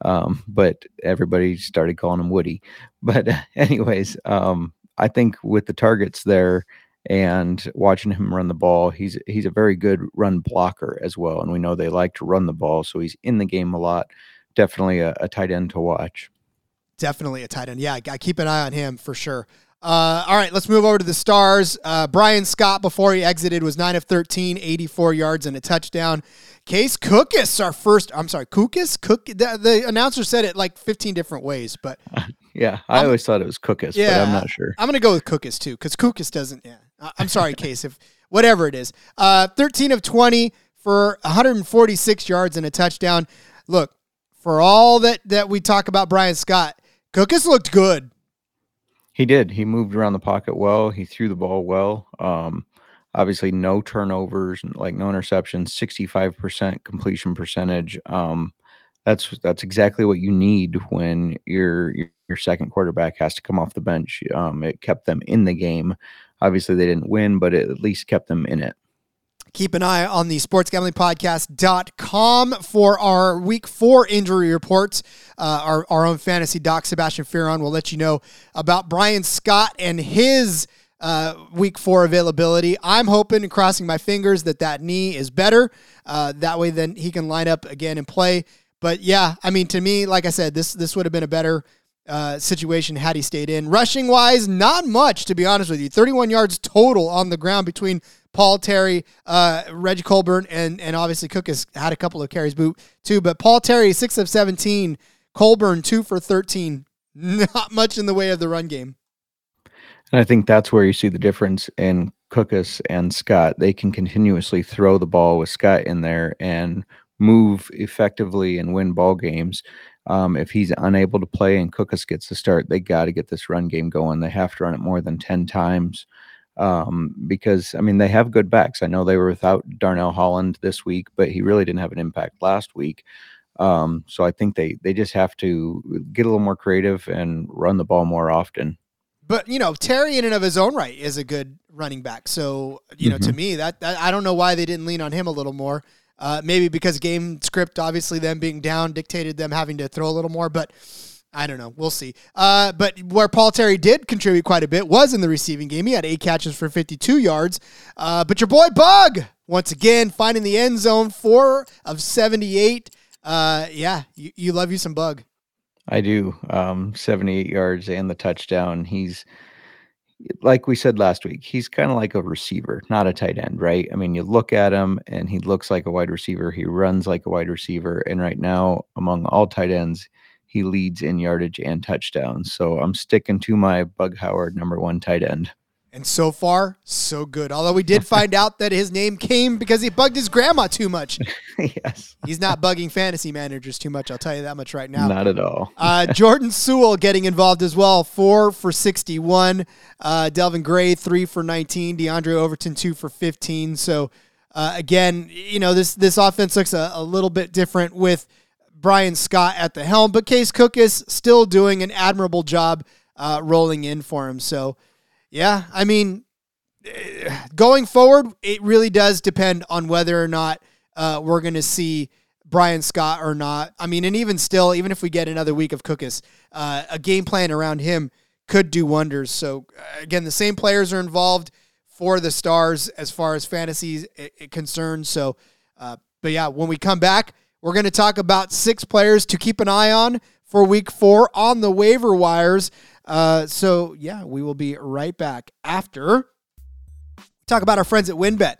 um, but everybody started calling him Woody. But anyways, um, I think with the targets there and watching him run the ball, he's he's a very good run blocker as well. And we know they like to run the ball, so he's in the game a lot. Definitely a, a tight end to watch. Definitely a tight end. Yeah, I keep an eye on him for sure. Uh, all right, let's move over to the stars. Uh, Bryan Scott, before he exited, was 9 of 13, 84 yards and a touchdown. Case Cookus, our first, I'm sorry, Cookus? Cook, the, the announcer said it like 15 different ways, but. yeah, I I'm, always thought it was Cookus, yeah, but I'm not sure. I'm going to go with Cookus too, because Cookus doesn't, yeah. I'm sorry, Case, if whatever it is. Uh, 13 of 20 for 146 yards and a touchdown. Look, for all that, that we talk about Bryan Scott, Cookus looked good. He did. He moved around the pocket well. He threw the ball well. Um, obviously, no turnovers, like no interceptions, sixty-five percent completion percentage. Um, that's that's exactly what you need when your your second quarterback has to come off the bench. Um, it kept them in the game. Obviously, they didn't win, but it at least kept them in it. Keep an eye on the sportsgamblingpodcast.com for our week four injury reports. Uh, our, our own fantasy doc, Sebastian Ferron, will let you know about Bryan Scott and his uh, week four availability. I'm hoping and crossing my fingers that that knee is better. Uh, that way, then he can line up again and play. But yeah, I mean, to me, like I said, this this would have been a better uh, situation had he stayed in. Rushing wise, not much to be honest with you. 31 yards total on the ground between Paul Terry, uh, Reggie Corbin, and and obviously Cookus had a couple of carries boot too. But Paul Terry six of 17, Corbin two for 13. Not much in the way of the run game. And I think that's where you see the difference in Cookus and Scott. They can continuously throw the ball with Scott in there and move effectively and win ball games. Um, if he's unable to play and Cookus gets the start, they got to get this run game going. They have to run it more than 10 times um, because, I mean, they have good backs. I know they were without Darnell Holland this week, but he really didn't have an impact last week. Um, so I think they they just have to get a little more creative and run the ball more often. But you know, Terry in and of his own right is a good running back. So you know, mm-hmm. to me, that, that I don't know why they didn't lean on him a little more. Uh, maybe because game script, obviously them being down, dictated them having to throw a little more. But I don't know. We'll see. Uh, but where Paul Terry did contribute quite a bit was in the receiving game. He had eight catches for 52 yards. Uh, but your boy Bug, once again, finding the end zone, four of 78. Uh, yeah, you, you love you some Bug. I do. Um, 78 yards and the touchdown. He's like we said last week, he's kind of like a receiver, not a tight end, right? I mean, you look at him and he looks like a wide receiver. He runs like a wide receiver. And right now, among all tight ends, he leads in yardage and touchdowns. So I'm sticking to my Bug Howard number one tight end. And so far, so good. Although we did find out that his name came because he bugged his grandma too much. yes. He's not bugging fantasy managers too much. I'll tell you that much right now. Not at all. uh, Jordan Suell getting involved as well. Four for 61. Uh, Delvin Gray, three for 19. DeAndre Overton, two for 15. So, uh, again, you know, this, this offense looks a, a little bit different with Bryan Scott at the helm, but Case Cookus still doing an admirable job uh, rolling in for him. So, yeah, I mean, going forward, it really does depend on whether or not uh, we're going to see Bryan Scott or not. I mean, and even still, even if we get another week of Cookus, uh, a game plan around him could do wonders. So, uh, again, the same players are involved for the Stars as far as fantasy concerns. So, uh, but yeah, when we come back, we're going to talk about six players to keep an eye on for week four on the waiver wires. Uh, so, yeah, we will be right back after talk about our friends at WynnBET.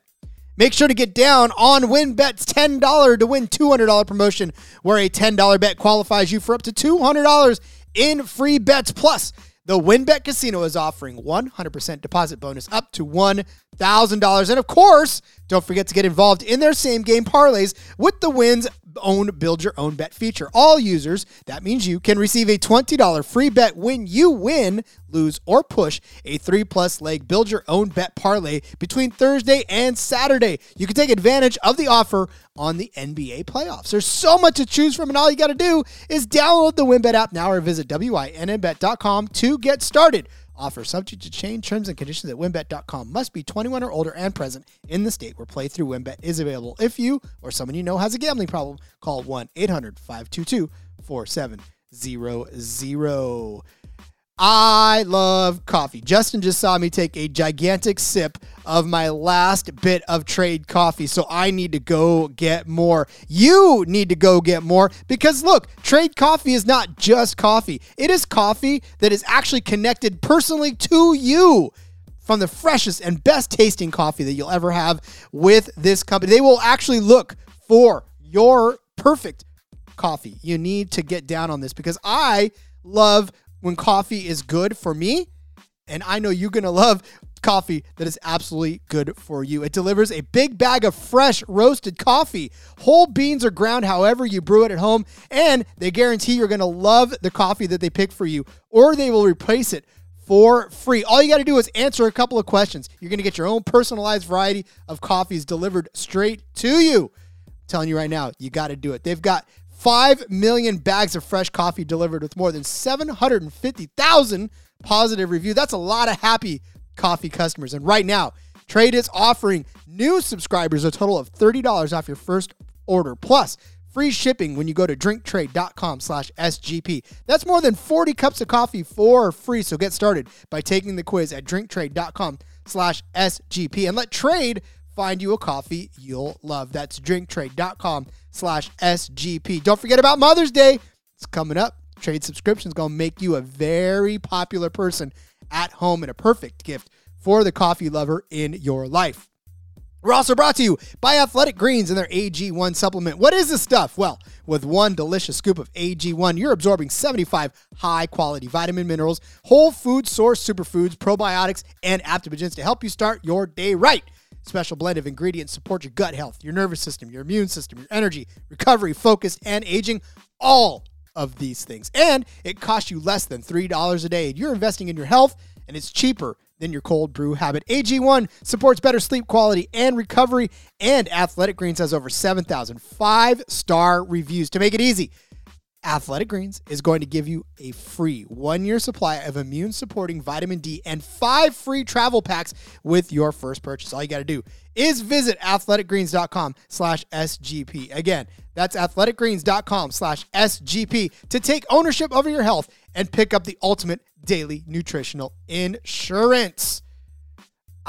Make sure to get down on WynnBET's $10 to win $200 promotion, where a $10 bet qualifies you for up to $200 in free bets. Plus, the WynnBet Casino is offering 100% deposit bonus up to $1,000. And of course, don't forget to get involved in their same game parlays with the Win's own build your own bet feature. All users, that means you, can receive a $20 free bet when you win, lose, or push a three plus leg build your own bet parlay between Thursday and Saturday. You can take advantage of the offer on the NBA playoffs. There's so much to choose from, and all you got to do is download the WynnBet app now or visit WynnBet.com to get started. Offer subject to change. Terms and conditions at wynnbet.com. Must be 21 or older and present in the state where playthrough WynnBet is available. If you or someone you know has a gambling problem, call 1 800 522 4700. I love coffee. Justin just saw me take a gigantic sip of my last bit of trade coffee, so I need to go get more. You need to go get more because look, trade coffee is not just coffee, it is coffee that is actually connected personally to you from the freshest and best tasting coffee that you'll ever have with this company. They will actually look for your perfect coffee. You need to get down on this because I love when coffee is good for me. And I know you're going to love coffee that is absolutely good for you. It delivers a big bag of fresh roasted coffee. Whole beans are ground however you brew it at home, and they guarantee you're going to love the coffee that they pick for you, or they will replace it for free. All you got to do is answer a couple of questions. You're going to get your own personalized variety of coffees delivered straight to you. I'm telling you right now, you got to do it. They've got 5 million bags of fresh coffee delivered with more than 750,000 positive reviews. That's a lot of happy coffee customers. And right now, Trade is offering new subscribers a total of $30 off your first order, plus free shipping when you go to drinktrade.com slash SGP. That's more than 40 cups of coffee for free. So get started by taking the quiz at drinktrade.com slash SGP and let Trade find you a coffee you'll love. That's drinktrade.com slash SGP. Don't forget about Mother's Day. It's coming up. Trade subscription's going to make you a very popular person at home and a perfect gift for the coffee lover in your life. We're also brought to you by Athletic Greens and their AG1 supplement. What is this stuff? Well, with one delicious scoop of AG1, you're absorbing 75 high quality vitamin minerals, whole food source superfoods, probiotics, and adaptogens to help you start your day right special blend of ingredients support your gut health, your nervous system, your immune system, your energy, recovery, focus, and aging. All of these things. And it costs you less than $3 a day. You're investing in your health, and it's cheaper than your cold brew habit. AG1 supports better sleep quality and recovery, and Athletic Greens has over 7,000 five star reviews. To make it easy, Athletic Greens is going to give you a free one year supply of immune supporting vitamin D and five free travel packs with your first purchase. All you got to do is visit athleticgreens.com slash SGP. Again, that's athleticgreens.com slash SGP to take ownership over your health and pick up the ultimate daily nutritional insurance.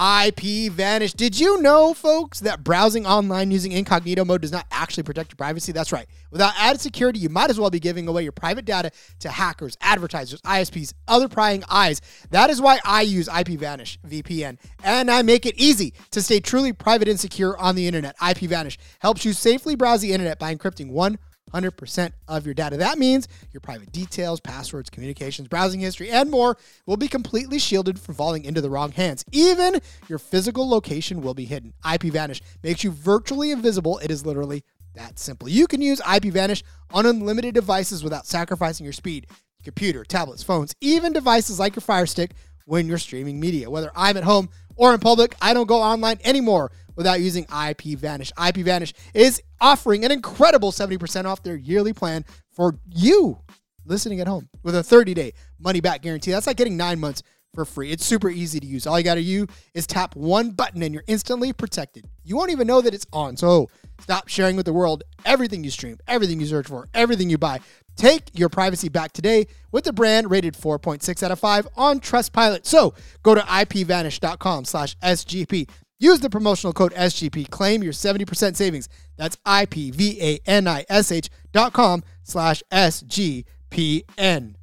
IP Vanish. Did you know, folks, that browsing online using incognito mode does not actually protect your privacy? That's right. Without added security, you might as well be giving away your private data to hackers, advertisers, ISPs, other prying eyes. That is why I use IP Vanish VPN, and I make it easy to stay truly private and secure on the internet. IP Vanish helps you safely browse the internet by encrypting one 100% of your data. That means your private details, passwords, communications, browsing history, and more will be completely shielded from falling into the wrong hands. Even your physical location will be hidden. IP Vanish makes you virtually invisible. It is literally that simple. You can use IP Vanish on unlimited devices without sacrificing your speed. Computer, tablets, phones, even devices like your Fire Stick when you're streaming media. Whether I'm at home or in public, I don't go online anymore without using IP Vanish. IP Vanish is offering an incredible 70% off their yearly plan for you listening at home with a 30 day money back guarantee. That's like getting nine months for free. It's super easy to use. All you got to do is tap one button and you're instantly protected. You won't even know that it's on. So stop sharing with the world everything you stream, everything you search for, everything you buy. Take your privacy back today with the brand rated 4.6 out of 5 on Trustpilot. So go to ipvanish.com slash SGP. Use the promotional code SGP. Claim your 70% savings. That's I-P-V-A-N-I-S-H dot com slash S-G-P-N.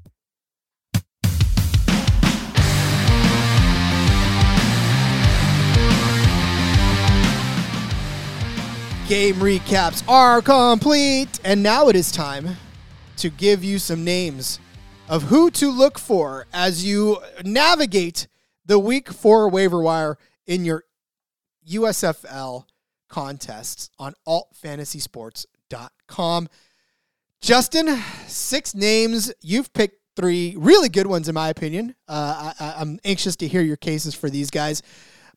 Game recaps are complete. And now it is time to give you some names of who to look for as you navigate the week four waiver wire in your USFL contests on altfantasysports.com. Justin, six names. You've picked three really good ones, in my opinion. Uh, I, am anxious to hear your cases for these guys.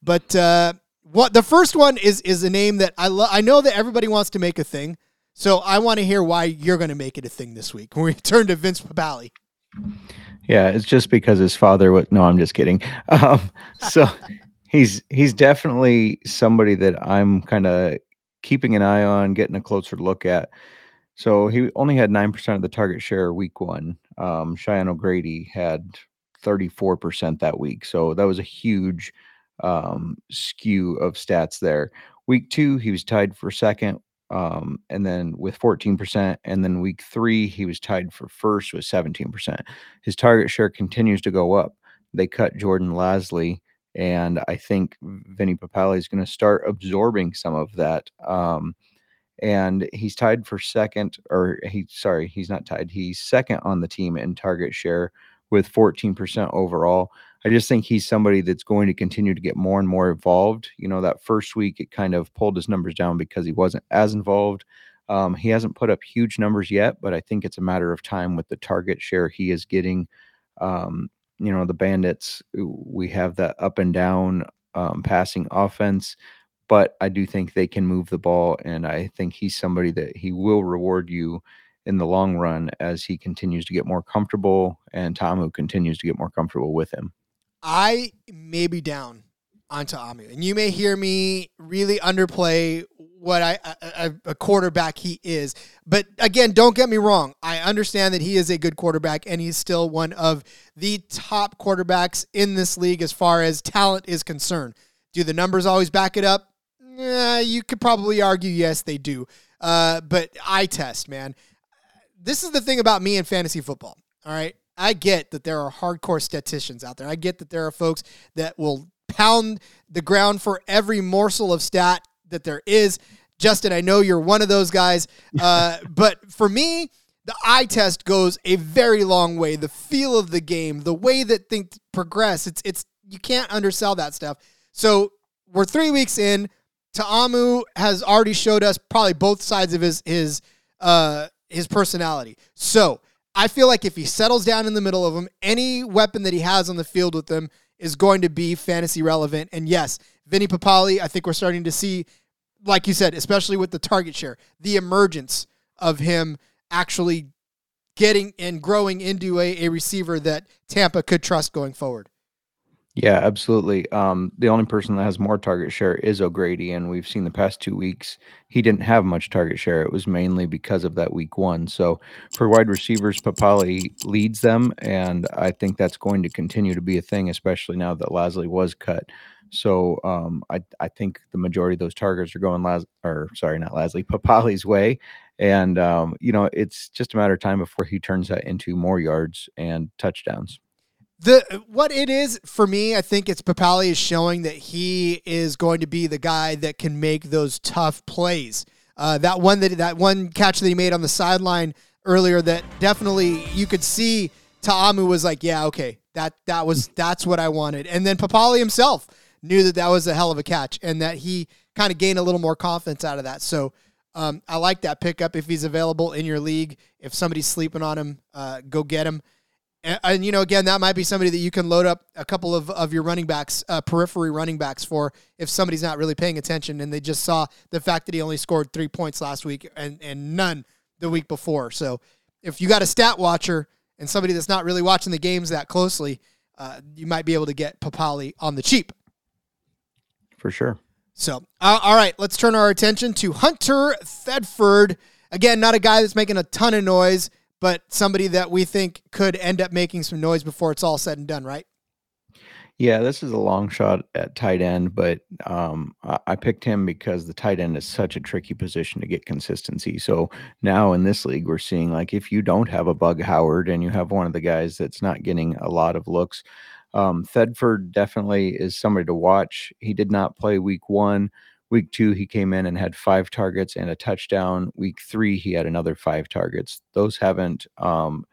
But uh, what the first one is is a name that I lo- I know that everybody wants to make a thing. So I want to hear why you're going to make it a thing this week. When we turn to Vince Papale. Yeah, it's just because his father was. No, I'm just kidding. Um, so he's he's definitely somebody that I'm kind of keeping an eye on, getting a closer look at. So he only had nine percent of the target share week one. Um, Cheyenne O'Grady had 34% that week. So that was a huge um, skew of stats there. Week two, he was tied for second, um, and then with 14%. And then week three, he was tied for first with 17%. His target share continues to go up. They cut Jordan Lasley, and I think Vinny Papale is going to start absorbing some of that. Um, and he's tied for second, or he sorry, he's not tied. He's second on the team in target share with 14% overall. I just think he's somebody that's going to continue to get more and more involved. You know, that first week it kind of pulled his numbers down because he wasn't as involved. Um, he hasn't put up huge numbers yet, but I think it's a matter of time with the target share he is getting. Um, you know, the Bandits, we have that up and down um, passing offense but I do think they can move the ball, and I think he's somebody that he will reward you in the long run as he continues to get more comfortable and Ta'amu continues to get more comfortable with him. I may be down on Ta'amu, and you may hear me really underplay what I a, a, quarterback he is. But again, don't get me wrong. I understand that he is a good quarterback, and he's still one of the top quarterbacks in this league as far as talent is concerned. Do the numbers always back it up? Eh, you could probably argue yes, they do. Uh, but I test, man. This is the thing about me and fantasy football. All right. I get that there are hardcore statisticians out there. I get that there are folks that will pound the ground for every morsel of stat that there is. Justin, I know you're one of those guys. Uh, but for me, the eye test goes a very long way. The feel of the game, the way that things progress, it's it's you can't undersell that stuff. So we're three weeks in. Ta'amu has already showed us probably both sides of his his uh his personality. So I feel like if he settles down in the middle of them, any weapon that he has on the field with them is going to be fantasy relevant. And yes, Vinny Papale, I think we're starting to see, like you said, especially with the target share, the emergence of him actually getting and growing into a, a receiver that Tampa could trust going forward. Yeah, absolutely. Um, the only person that has more target share is O'Grady, and we've seen the past two weeks he didn't have much target share. It was mainly because of that week one. So for wide receivers, Papale leads them, and I think that's going to continue to be a thing, especially now that Lasley was cut. So um, I I think the majority of those targets are going Las or sorry, not Lasley, Papale's way. And um, you know, it's just a matter of time before he turns that into more yards and touchdowns the what it is for me, I think it's Papale is showing that he is going to be the guy that can make those tough plays. Uh, that one that that one catch that he made on the sideline earlier, that definitely you could see Ta'amu was like, yeah, okay, that that was that's what I wanted. And then Papale himself knew that that was a hell of a catch, and that he kind of gained a little more confidence out of that. So. Um, I like that pickup if he's available in your league. If somebody's sleeping on him, uh, go get him. And, and, you know, again, that might be somebody that you can load up a couple of, of your running backs, uh, periphery running backs for if somebody's not really paying attention and they just saw the fact that he only scored three points last week and, and none the week before. So if you got a stat watcher and somebody that's not really watching the games that closely, uh, you might be able to get Papale on the cheap. For sure. So, uh, all right, let's turn our attention to Hunter Thedford. Again, not a guy that's making a ton of noise but somebody that we think could end up making some noise before it's all said and done, right? Yeah, this is a long shot at tight end, but um, I picked him because the tight end is such a tricky position to get consistency. So now in this league, we're seeing like if you don't have a Bug Howard and you have one of the guys that's not getting a lot of looks, um, Thedford definitely is somebody to watch. He did not play week one. Week two, he came in and had five targets and a touchdown. Week three, he had another five targets. Those haven't um,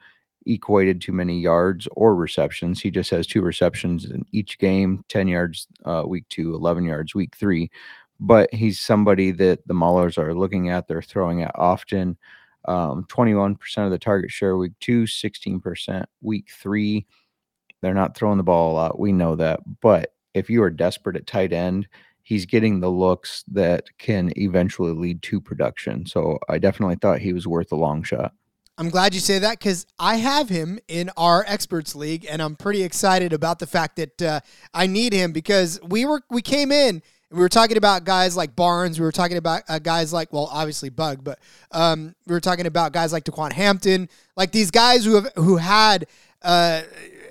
equated to many yards or receptions. He just has two receptions in each game 10 yards uh, week two, 11 yards week three. But he's somebody that the Maulers are looking at, they're throwing at often. Um, 21% of the target share week two, 16% week three. They're not throwing the ball a lot. We know that. But if you are desperate at tight end, he's getting the looks that can eventually lead to production. So I definitely thought he was worth a long shot. I'm glad you say that because I have him in our experts league, and I'm pretty excited about the fact that uh, I need him because we were we came in we were talking about guys like Barnes. We were talking about uh, guys like, well, obviously Bug, but um, we were talking about guys like DaQuan Hampton, like these guys who have who had uh,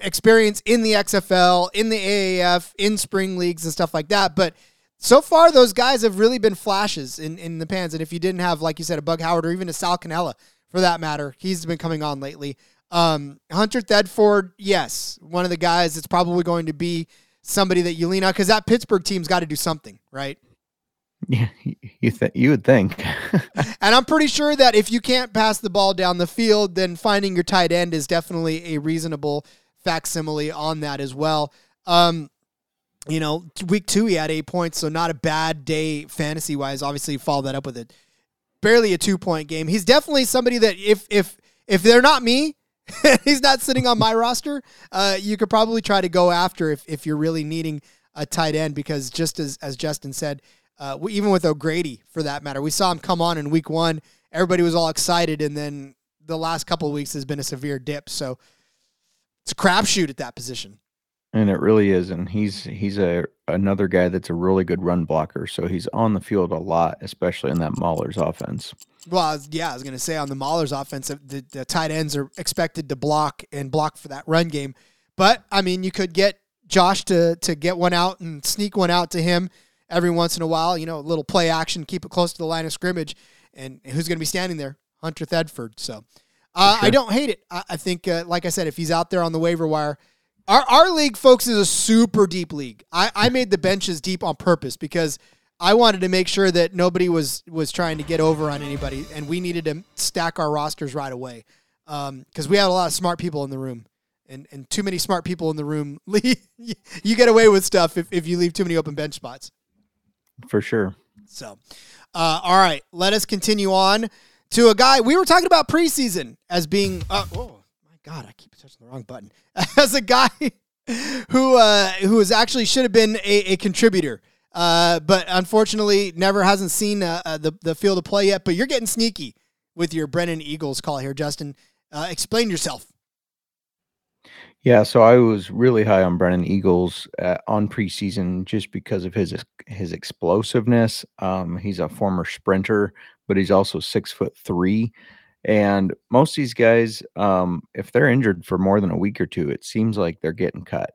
experience in the XFL, in the AAF, in spring leagues and stuff like that. But so far, those guys have really been flashes in, in the pans. And if you didn't have, like you said, a Bug Howard or even a Sal Cannella for that matter, he's been coming on lately. Um, Hunter Thedford, yes, one of the guys that's probably going to be somebody that you lean on because that Pittsburgh team's got to do something, right? Yeah, you th- you would think. and I'm pretty sure that if you can't pass the ball down the field, then finding your tight end is definitely a reasonable facsimile on that as well. Um, you know, week two he had eight points, so not a bad day fantasy wise. Obviously, follow that up with it, barely a two point game. He's definitely somebody that if if if they're not me, he's not sitting on my roster. Uh, you could probably try to go after if if you're really needing a tight end because just as as Justin said, uh, even with O'Grady for that matter, we saw him come on in week one. Everybody was all excited, and then the last couple of weeks has been a severe dip. So it's a crapshoot at that position. And it really is, and he's he's a another guy that's a really good run blocker. So he's on the field a lot, especially in that Maulers offense. Well, yeah, I was going to say on the Maulers offense, the, the tight ends are expected to block and block for that run game. But I mean, you could get Josh to to get one out and sneak one out to him every once in a while. You know, a little play action, keep it close to the line of scrimmage, and who's going to be standing there? Hunter Thedford. So uh, sure. I don't hate it. I, I think, uh, like I said, if he's out there on the waiver wire, our our league, folks, is a super deep league. I, I made the benches deep on purpose because I wanted to make sure that nobody was was trying to get over on anybody, and we needed to stack our rosters right away because um, we had a lot of smart people in the room, and and too many smart people in the room. you get away with stuff if, if you leave too many open bench spots. For sure. So, uh, all right, let us continue on to a guy we were talking about preseason as being. Uh, my God, I keep touching the wrong button. As a guy who uh, who is actually should have been a, a contributor. Uh, but unfortunately, never hasn't seen uh, uh, the the field of play yet. But you're getting sneaky with your Brennan Eagles call here, Justin. Uh, explain yourself. Yeah, so I was really high on Brennan Eagles uh, on preseason just because of his his explosiveness. Um, he's a former sprinter, but he's also six foot three. And most of these guys, um, if they're injured for more than a week or two, it seems like they're getting cut.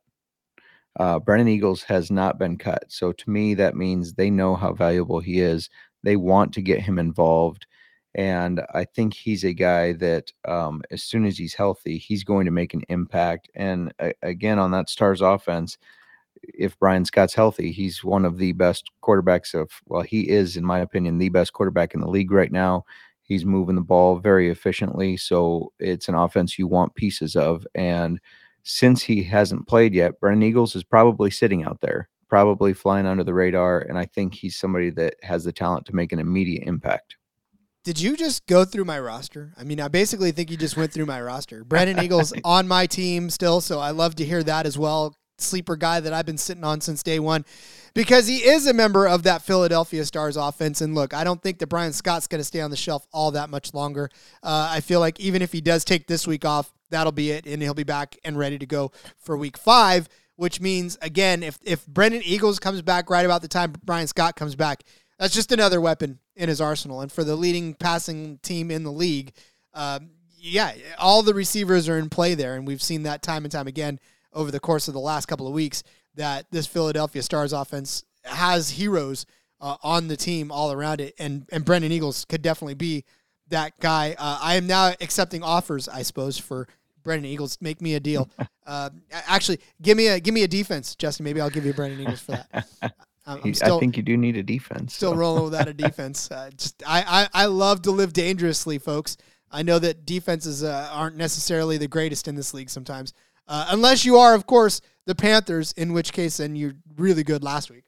Uh, Brennan Eagles has not been cut. So to me, that means they know how valuable he is. They want to get him involved. And I think he's a guy that, um, as soon as he's healthy, he's going to make an impact. And uh, again, on that Stars offense, if Bryan Scott's healthy, he's one of the best quarterbacks of, well, he is, in my opinion, the best quarterback in the league right now. He's moving the ball very efficiently. So it's an offense you want pieces of. And since he hasn't played yet, Brennan Eagles is probably sitting out there, probably flying under the radar. And I think he's somebody that has the talent to make an immediate impact. Did you just go through my roster? I mean, I basically think you just went through my roster. Brennan Eagles on my team still, so I love to hear that as well. Sleeper guy that I've been sitting on since day one because he is a member of that Philadelphia Stars offense. And look, I don't think that Bryan Scott's going to stay on the shelf all that much longer. Uh, I feel like even if he does take this week off, that'll be it, and he'll be back and ready to go for week five. Which means, again, if if Brennan Eagles comes back right about the time Bryan Scott comes back, that's just another weapon in his arsenal. And for the leading passing team in the league, um, yeah, all the receivers are in play there, and we've seen that time and time again over the course of the last couple of weeks that this Philadelphia Stars offense has heroes uh, on the team all around it, and and Brennan Eagles could definitely be that guy. Uh, I am now accepting offers, I suppose, for Brennan Eagles. Make me a deal. Uh, actually, give me a give me a defense, Justin. Maybe I'll give you Brennan Eagles for that. I'm still, I think you do need a defense. Still so. rolling without a defense. Uh, just I, I I love to live dangerously, folks. I know that defenses uh, aren't necessarily the greatest in this league sometimes, uh, unless you are, of course, the Panthers. In which case, then you're really good last week.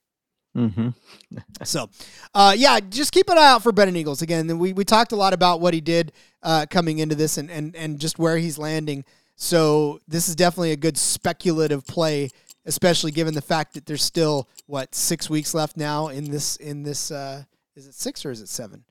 Mm-hmm. so, uh, yeah, just keep an eye out for Brennan Eagles. Again, we, we talked a lot about what he did uh, coming into this and, and, and just where he's landing. So, this is definitely a good speculative play especially given the fact that there's still what six weeks left now in this in this uh, is it six or is it seven?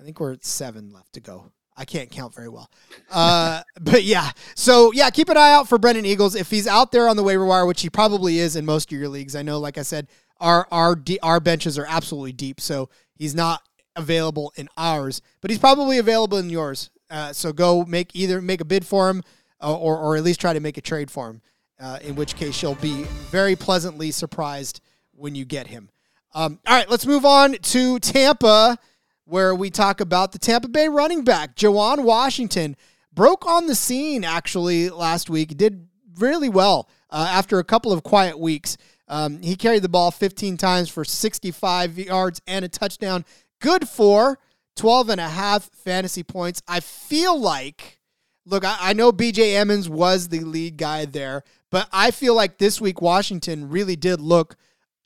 I think we're at seven left to go. I can't count very well, uh, but yeah. So yeah, keep an eye out for Brennan Eagles if he's out there on the waiver wire, which he probably is in most of your leagues. I know, like I said, our our our benches are absolutely deep, so he's not available in ours, but he's probably available in yours. Uh, so go make either make a bid for him, uh, or or at least try to make a trade for him. uh, in which case you'll be very pleasantly surprised when you get him. Um, all right, let's move on to Tampa, where we talk about the Tampa Bay running back, Juwan Washington. Broke on the scene actually last week, did really well uh, after a couple of quiet weeks. Um, he carried the ball 15 times for 65 yards and a touchdown. Good for 12 and a half fantasy points. I feel like, look, I, I know BJ Emmons was the lead guy there, but I feel like this week Washington really did look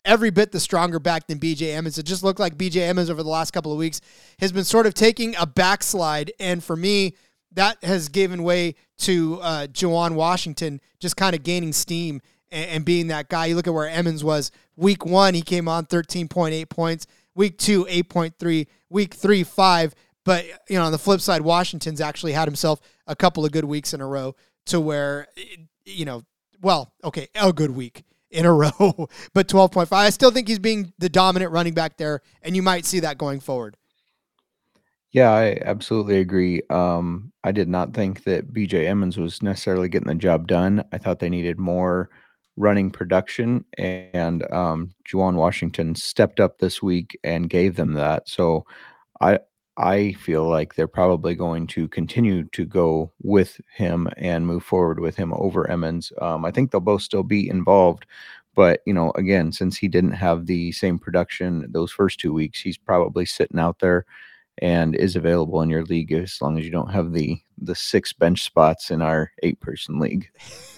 every bit the stronger back than BJ Emmons. It just looked like BJ Emmons over the last couple of weeks has been sort of taking a backslide. And for me, that has given way to uh, Juwan Washington just kind of gaining steam and, and being that guy. You look at where Emmons was week one, he came on 13.8 points. Week two, 8.3. Week three, five. But, you know, on the flip side, Washington's actually had himself a couple of good weeks in a row to where, you know, well, okay, a good week in a row, but 12.5. I still think he's being the dominant running back there, and you might see that going forward. Yeah, I absolutely agree. Um, I did not think that BJ Emmons was necessarily getting the job done. I thought they needed more running production, and um, Juwan Washington stepped up this week and gave them that. So I I feel like they're probably going to continue to go with him and move forward with him over Emmons. Um, I think they'll both still be involved, but you know, again, since he didn't have the same production those first two weeks, he's probably sitting out there and is available in your league as long as you don't have the the six bench spots in our eight person league.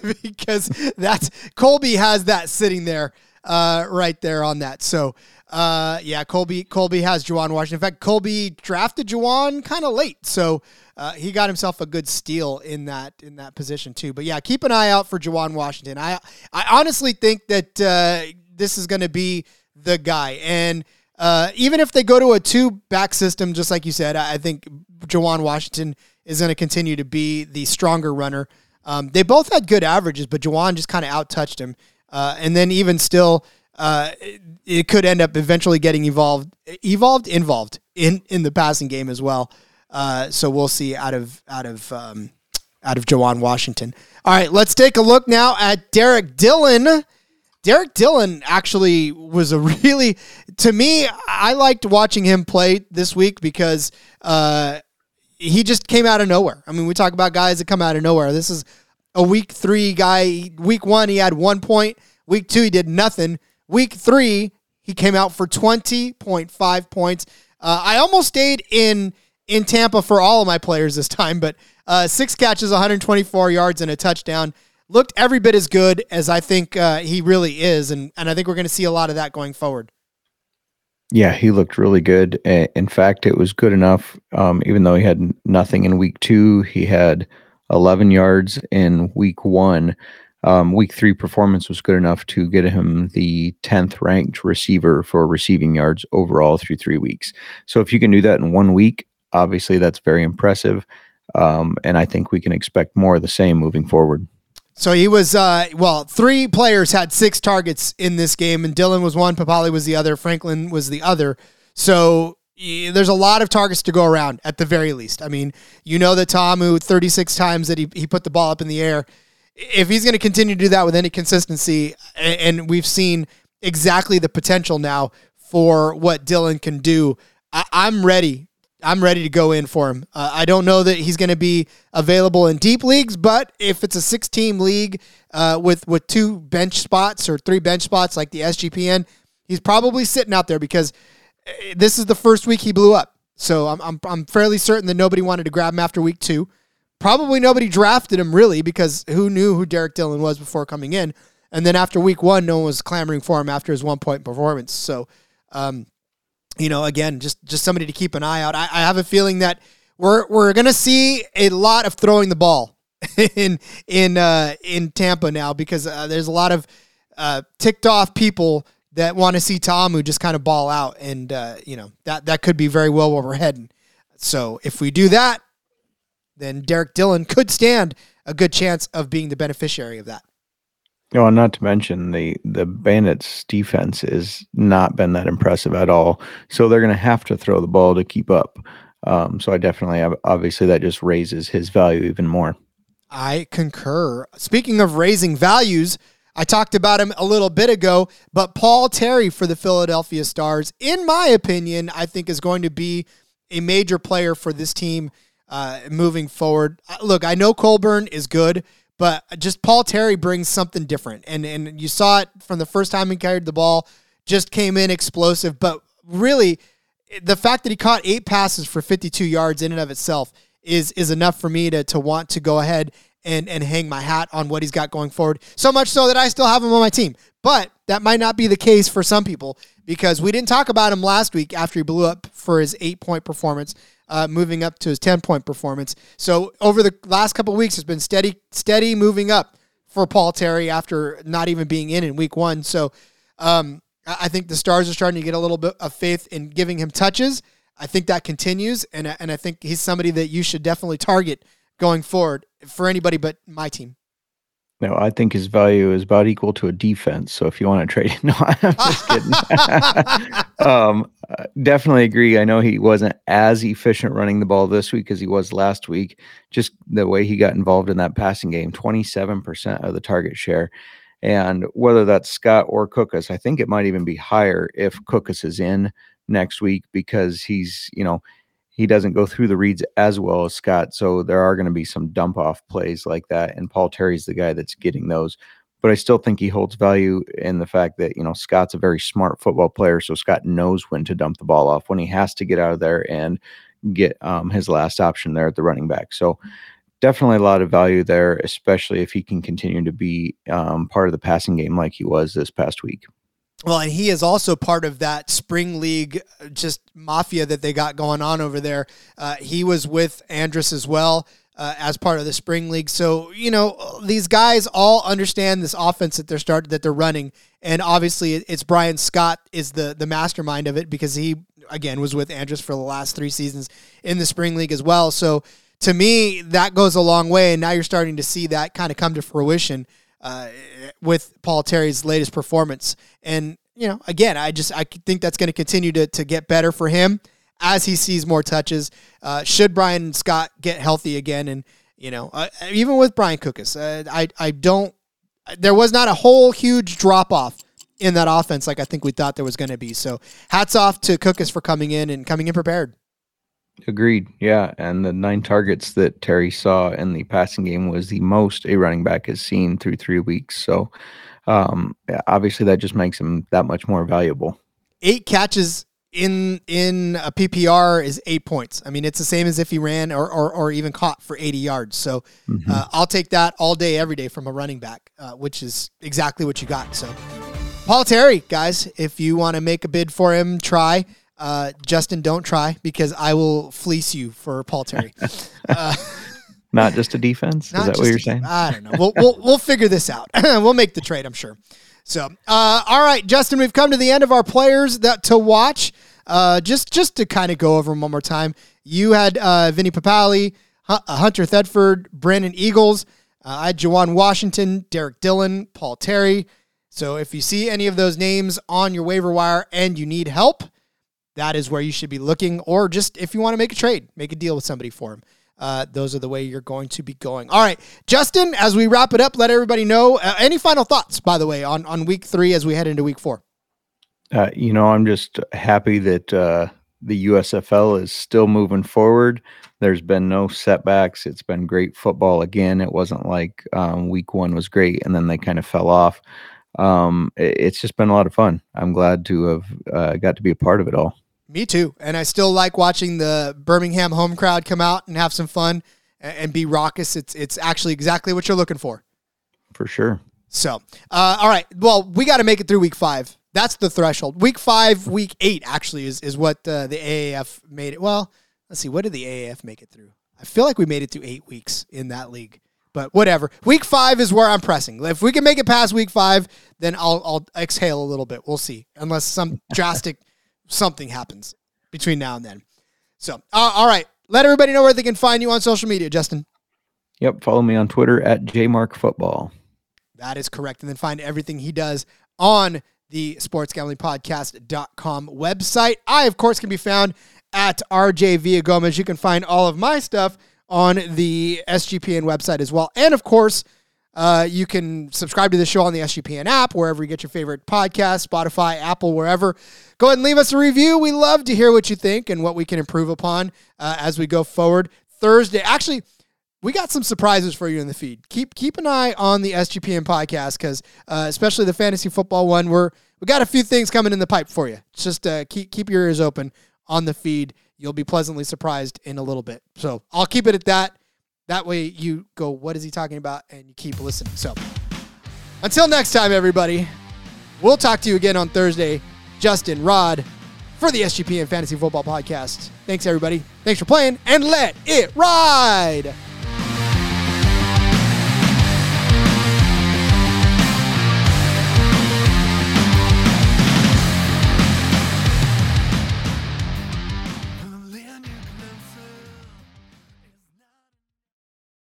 because that's Colby has that sitting there uh, right there on that. So uh, yeah, Colby Colby has Juwan Washington. In fact, Colby drafted Juwan kind of late, so uh, he got himself a good steal in that in that position too. But yeah, keep an eye out for Juwan Washington. I I honestly think that uh, this is going to be the guy and. Uh, even if they go to a two back system, just like you said, I think Juwan Washington is going to continue to be the stronger runner. Um, they both had good averages, but Juwan just kind of out touched him. Uh, and then even still, uh, it, it, could end up eventually getting evolved, evolved, involved in in the passing game as well. Uh, so we'll see out of out of um, out of Juwan Washington. All right, let's take a look now at Derrick Dillon. Derrick Dillon actually was a really, to me, I liked watching him play this week because uh, he just came out of nowhere. I mean, we talk about guys that come out of nowhere. This is a week three guy. Week one, he had one point. Week two, he did nothing. Week three, he came out for 20.5 points. Uh, I almost stayed in in Tampa for all of my players this time, but uh, six catches, 124 yards, and a touchdown looked every bit as good as I think uh, he really is, and and I think we're going to see a lot of that going forward. Yeah, he looked really good. In fact, it was good enough. Um, even though he had nothing in week two, he had 11 yards in week one. Um, week three performance was good enough to get him the 10th ranked receiver for receiving yards overall through three weeks. So if you can do that in one week, obviously that's very impressive. Um, and I think we can expect more of the same moving forward. So he was, uh, well, three players had six targets in this game, and Dillon was one, Papale was the other, Franklin was the other. So there's a lot of targets to go around at the very least. I mean, you know that Ta'amu 36 times that he, he put the ball up in the air. If he's going to continue to do that with any consistency, and we've seen exactly the potential now for what Dillon can do, I, I'm ready I'm ready to go in for him. Uh, I don't know that he's going to be available in deep leagues, but if it's a six team league uh, with with two bench spots or three bench spots like the SGPN, he's probably sitting out there because this is the first week he blew up. So I'm I'm, I'm fairly certain that nobody wanted to grab him after week two. Probably nobody drafted him really because who knew who Derrick Dillon was before coming in, and then after week one, no one was clamoring for him after his one point performance. So. Um, you know, again, just just somebody to keep an eye out. I, I have a feeling that we're we're gonna see a lot of throwing the ball in in uh, in Tampa now because uh, there's a lot of uh, ticked off people that want to see Ta'amu just kind of ball out, and uh, you know that that could be very well where we're heading. So if we do that, then Derrick Dillon could stand a good chance of being the beneficiary of that. No, Oh, not to mention the the Bandits defense has not been that impressive at all. So they're going to have to throw the ball to keep up. Um, so I definitely obviously that just raises his value even more. I concur. Speaking of raising values, I talked about him a little bit ago, but Paul Terry for the Philadelphia Stars, in my opinion, I think is going to be a major player for this team uh, moving forward. Uh, look, I know Corbin is good, but just Paul Terry brings something different, and and you saw it from the first time he carried the ball. Just came in explosive, but really, the fact that he caught eight passes for 52 yards in and of itself is is enough for me to to want to go ahead and and hang my hat on what he's got going forward. So much so that I still have him on my team. But that might not be the case for some people because we didn't talk about him last week after he blew up for his eight point performance, uh, moving up to his ten point performance. So over the last couple weeks, it's been steady, steady moving up for Paul Terry after not even being in in week one. So um, I think the Stars are starting to get a little bit of faith in giving him touches. I think that continues, and and I think he's somebody that you should definitely target going forward for anybody but my team. No, I think his value is about equal to a defense. So if you want to trade, no, I'm just kidding. um, definitely agree. I know he wasn't as efficient running the ball this week as he was last week. Just the way he got involved in that passing game, 27% of the target share. And whether that's Scott or Cookus, I think it might even be higher if Cookus is in next week because he's, you know, he doesn't go through the reads as well as Scott. So there are going to be some dump off plays like that. And Paul Terry's the guy that's getting those. But I still think he holds value in the fact that, you know, Scott's a very smart football player. So Scott knows when to dump the ball off, when he has to get out of there and get um, his last option there at the running back. So definitely a lot of value there, especially if he can continue to be um, part of the passing game like he was this past week. Well, and he is also part of that spring league just mafia that they got going on over there. Uh, he was with Andrus as well uh, as part of the spring league. So you know these guys all understand this offense that they're start that they're running, and obviously it's Bryan Scott is the the mastermind of it because he again was with Andrus for the last three seasons in the spring league as well. So to me, that goes a long way, and now you're starting to see that kind of come to fruition uh, with Paul Terry's latest performance. And you know, again, I just I think that's going to continue to to get better for him as he sees more touches. Uh, should Bryan Scott get healthy again, and you know, uh, even with Brian Cookus, uh, I I don't. There was not a whole huge drop off in that offense like I think we thought there was going to be. So hats off to Cookus for coming in and coming in prepared. Agreed. Yeah. And the nine targets that Terry saw in the passing game was the most a running back has seen through three weeks. So um, obviously that just makes him that much more valuable. Eight catches in in a PPR is eight points. I mean, it's the same as if he ran or or, or even caught for 80 yards. So mm-hmm. uh, I'll take that all day, every day from a running back, uh, which is exactly what you got. So Paul Terry, guys, if you want to make a bid for him, try. Uh, Justin, don't try because I will fleece you for Paul Terry. Uh, not just a defense. Is that what you're a, saying? I don't know. We'll we'll, we'll figure this out. we'll make the trade. I'm sure. So, uh, all right, Justin, we've come to the end of our players that to watch. Uh, just just to kind of go over them one more time. You had uh, Vinny Papale, uh, Hunter Thedford, Brennan Eagles. Uh, I had Juwan Washington, Derrick Dillon, Paul Terry. So if you see any of those names on your waiver wire and you need help, that is where you should be looking. Or just if you want to make a trade, make a deal with somebody for him. Uh, those are the way you're going to be going. All right, Justin. As we wrap it up, let everybody know uh, any final thoughts, by the way, on on week three as we head into week four. Uh, you know, I'm just happy that uh, the USFL is still moving forward. There's been no setbacks. It's been great football again. It wasn't like um, week one was great and then they kind of fell off. Um, it, it's just been a lot of fun. I'm glad to have uh, got to be a part of it all. Me too. And I still like watching the Birmingham home crowd come out and have some fun and be raucous. It's it's actually exactly what you're looking for. For sure. So, uh, all right. Well, we got to make it through week five. That's the threshold. Week five, week eight actually is is what uh, the AAF made it. Well, let's see. What did the AAF make it through? I feel like we made it through eight weeks in that league. But whatever. Week five is where I'm pressing. If we can make it past week five, then I'll I'll exhale a little bit. We'll see. Unless some drastic something happens between now and then. So, uh, all right. Let everybody know where they can find you on social media, Justin. Yep. Follow me on Twitter at jmarkfootball. That is correct. And then find everything he does on the sportsgamblingpodcast.com website. I, of course, can be found at RJ Villagomez. You can find all of my stuff on the SGPN website as well. And of course, uh, you can subscribe to the show on the SGPN app, wherever you get your favorite podcast, Spotify, Apple, wherever. Go ahead and leave us a review. We love to hear what you think and what we can improve upon uh, as we go forward. Thursday, actually, we got some surprises for you in the feed. Keep keep an eye on the SGPN podcast because, uh, especially the fantasy football one, we're we got a few things coming in the pipe for you. Just uh, keep keep your ears open on the feed. You'll be pleasantly surprised in a little bit. So I'll keep it at that. That way you go, what is he talking about? And you keep listening. So until next time, everybody, we'll talk to you again on Thursday. Justin, Rod, for the SGPN Fantasy Football Podcast. Thanks, everybody. Thanks for playing, and let it ride.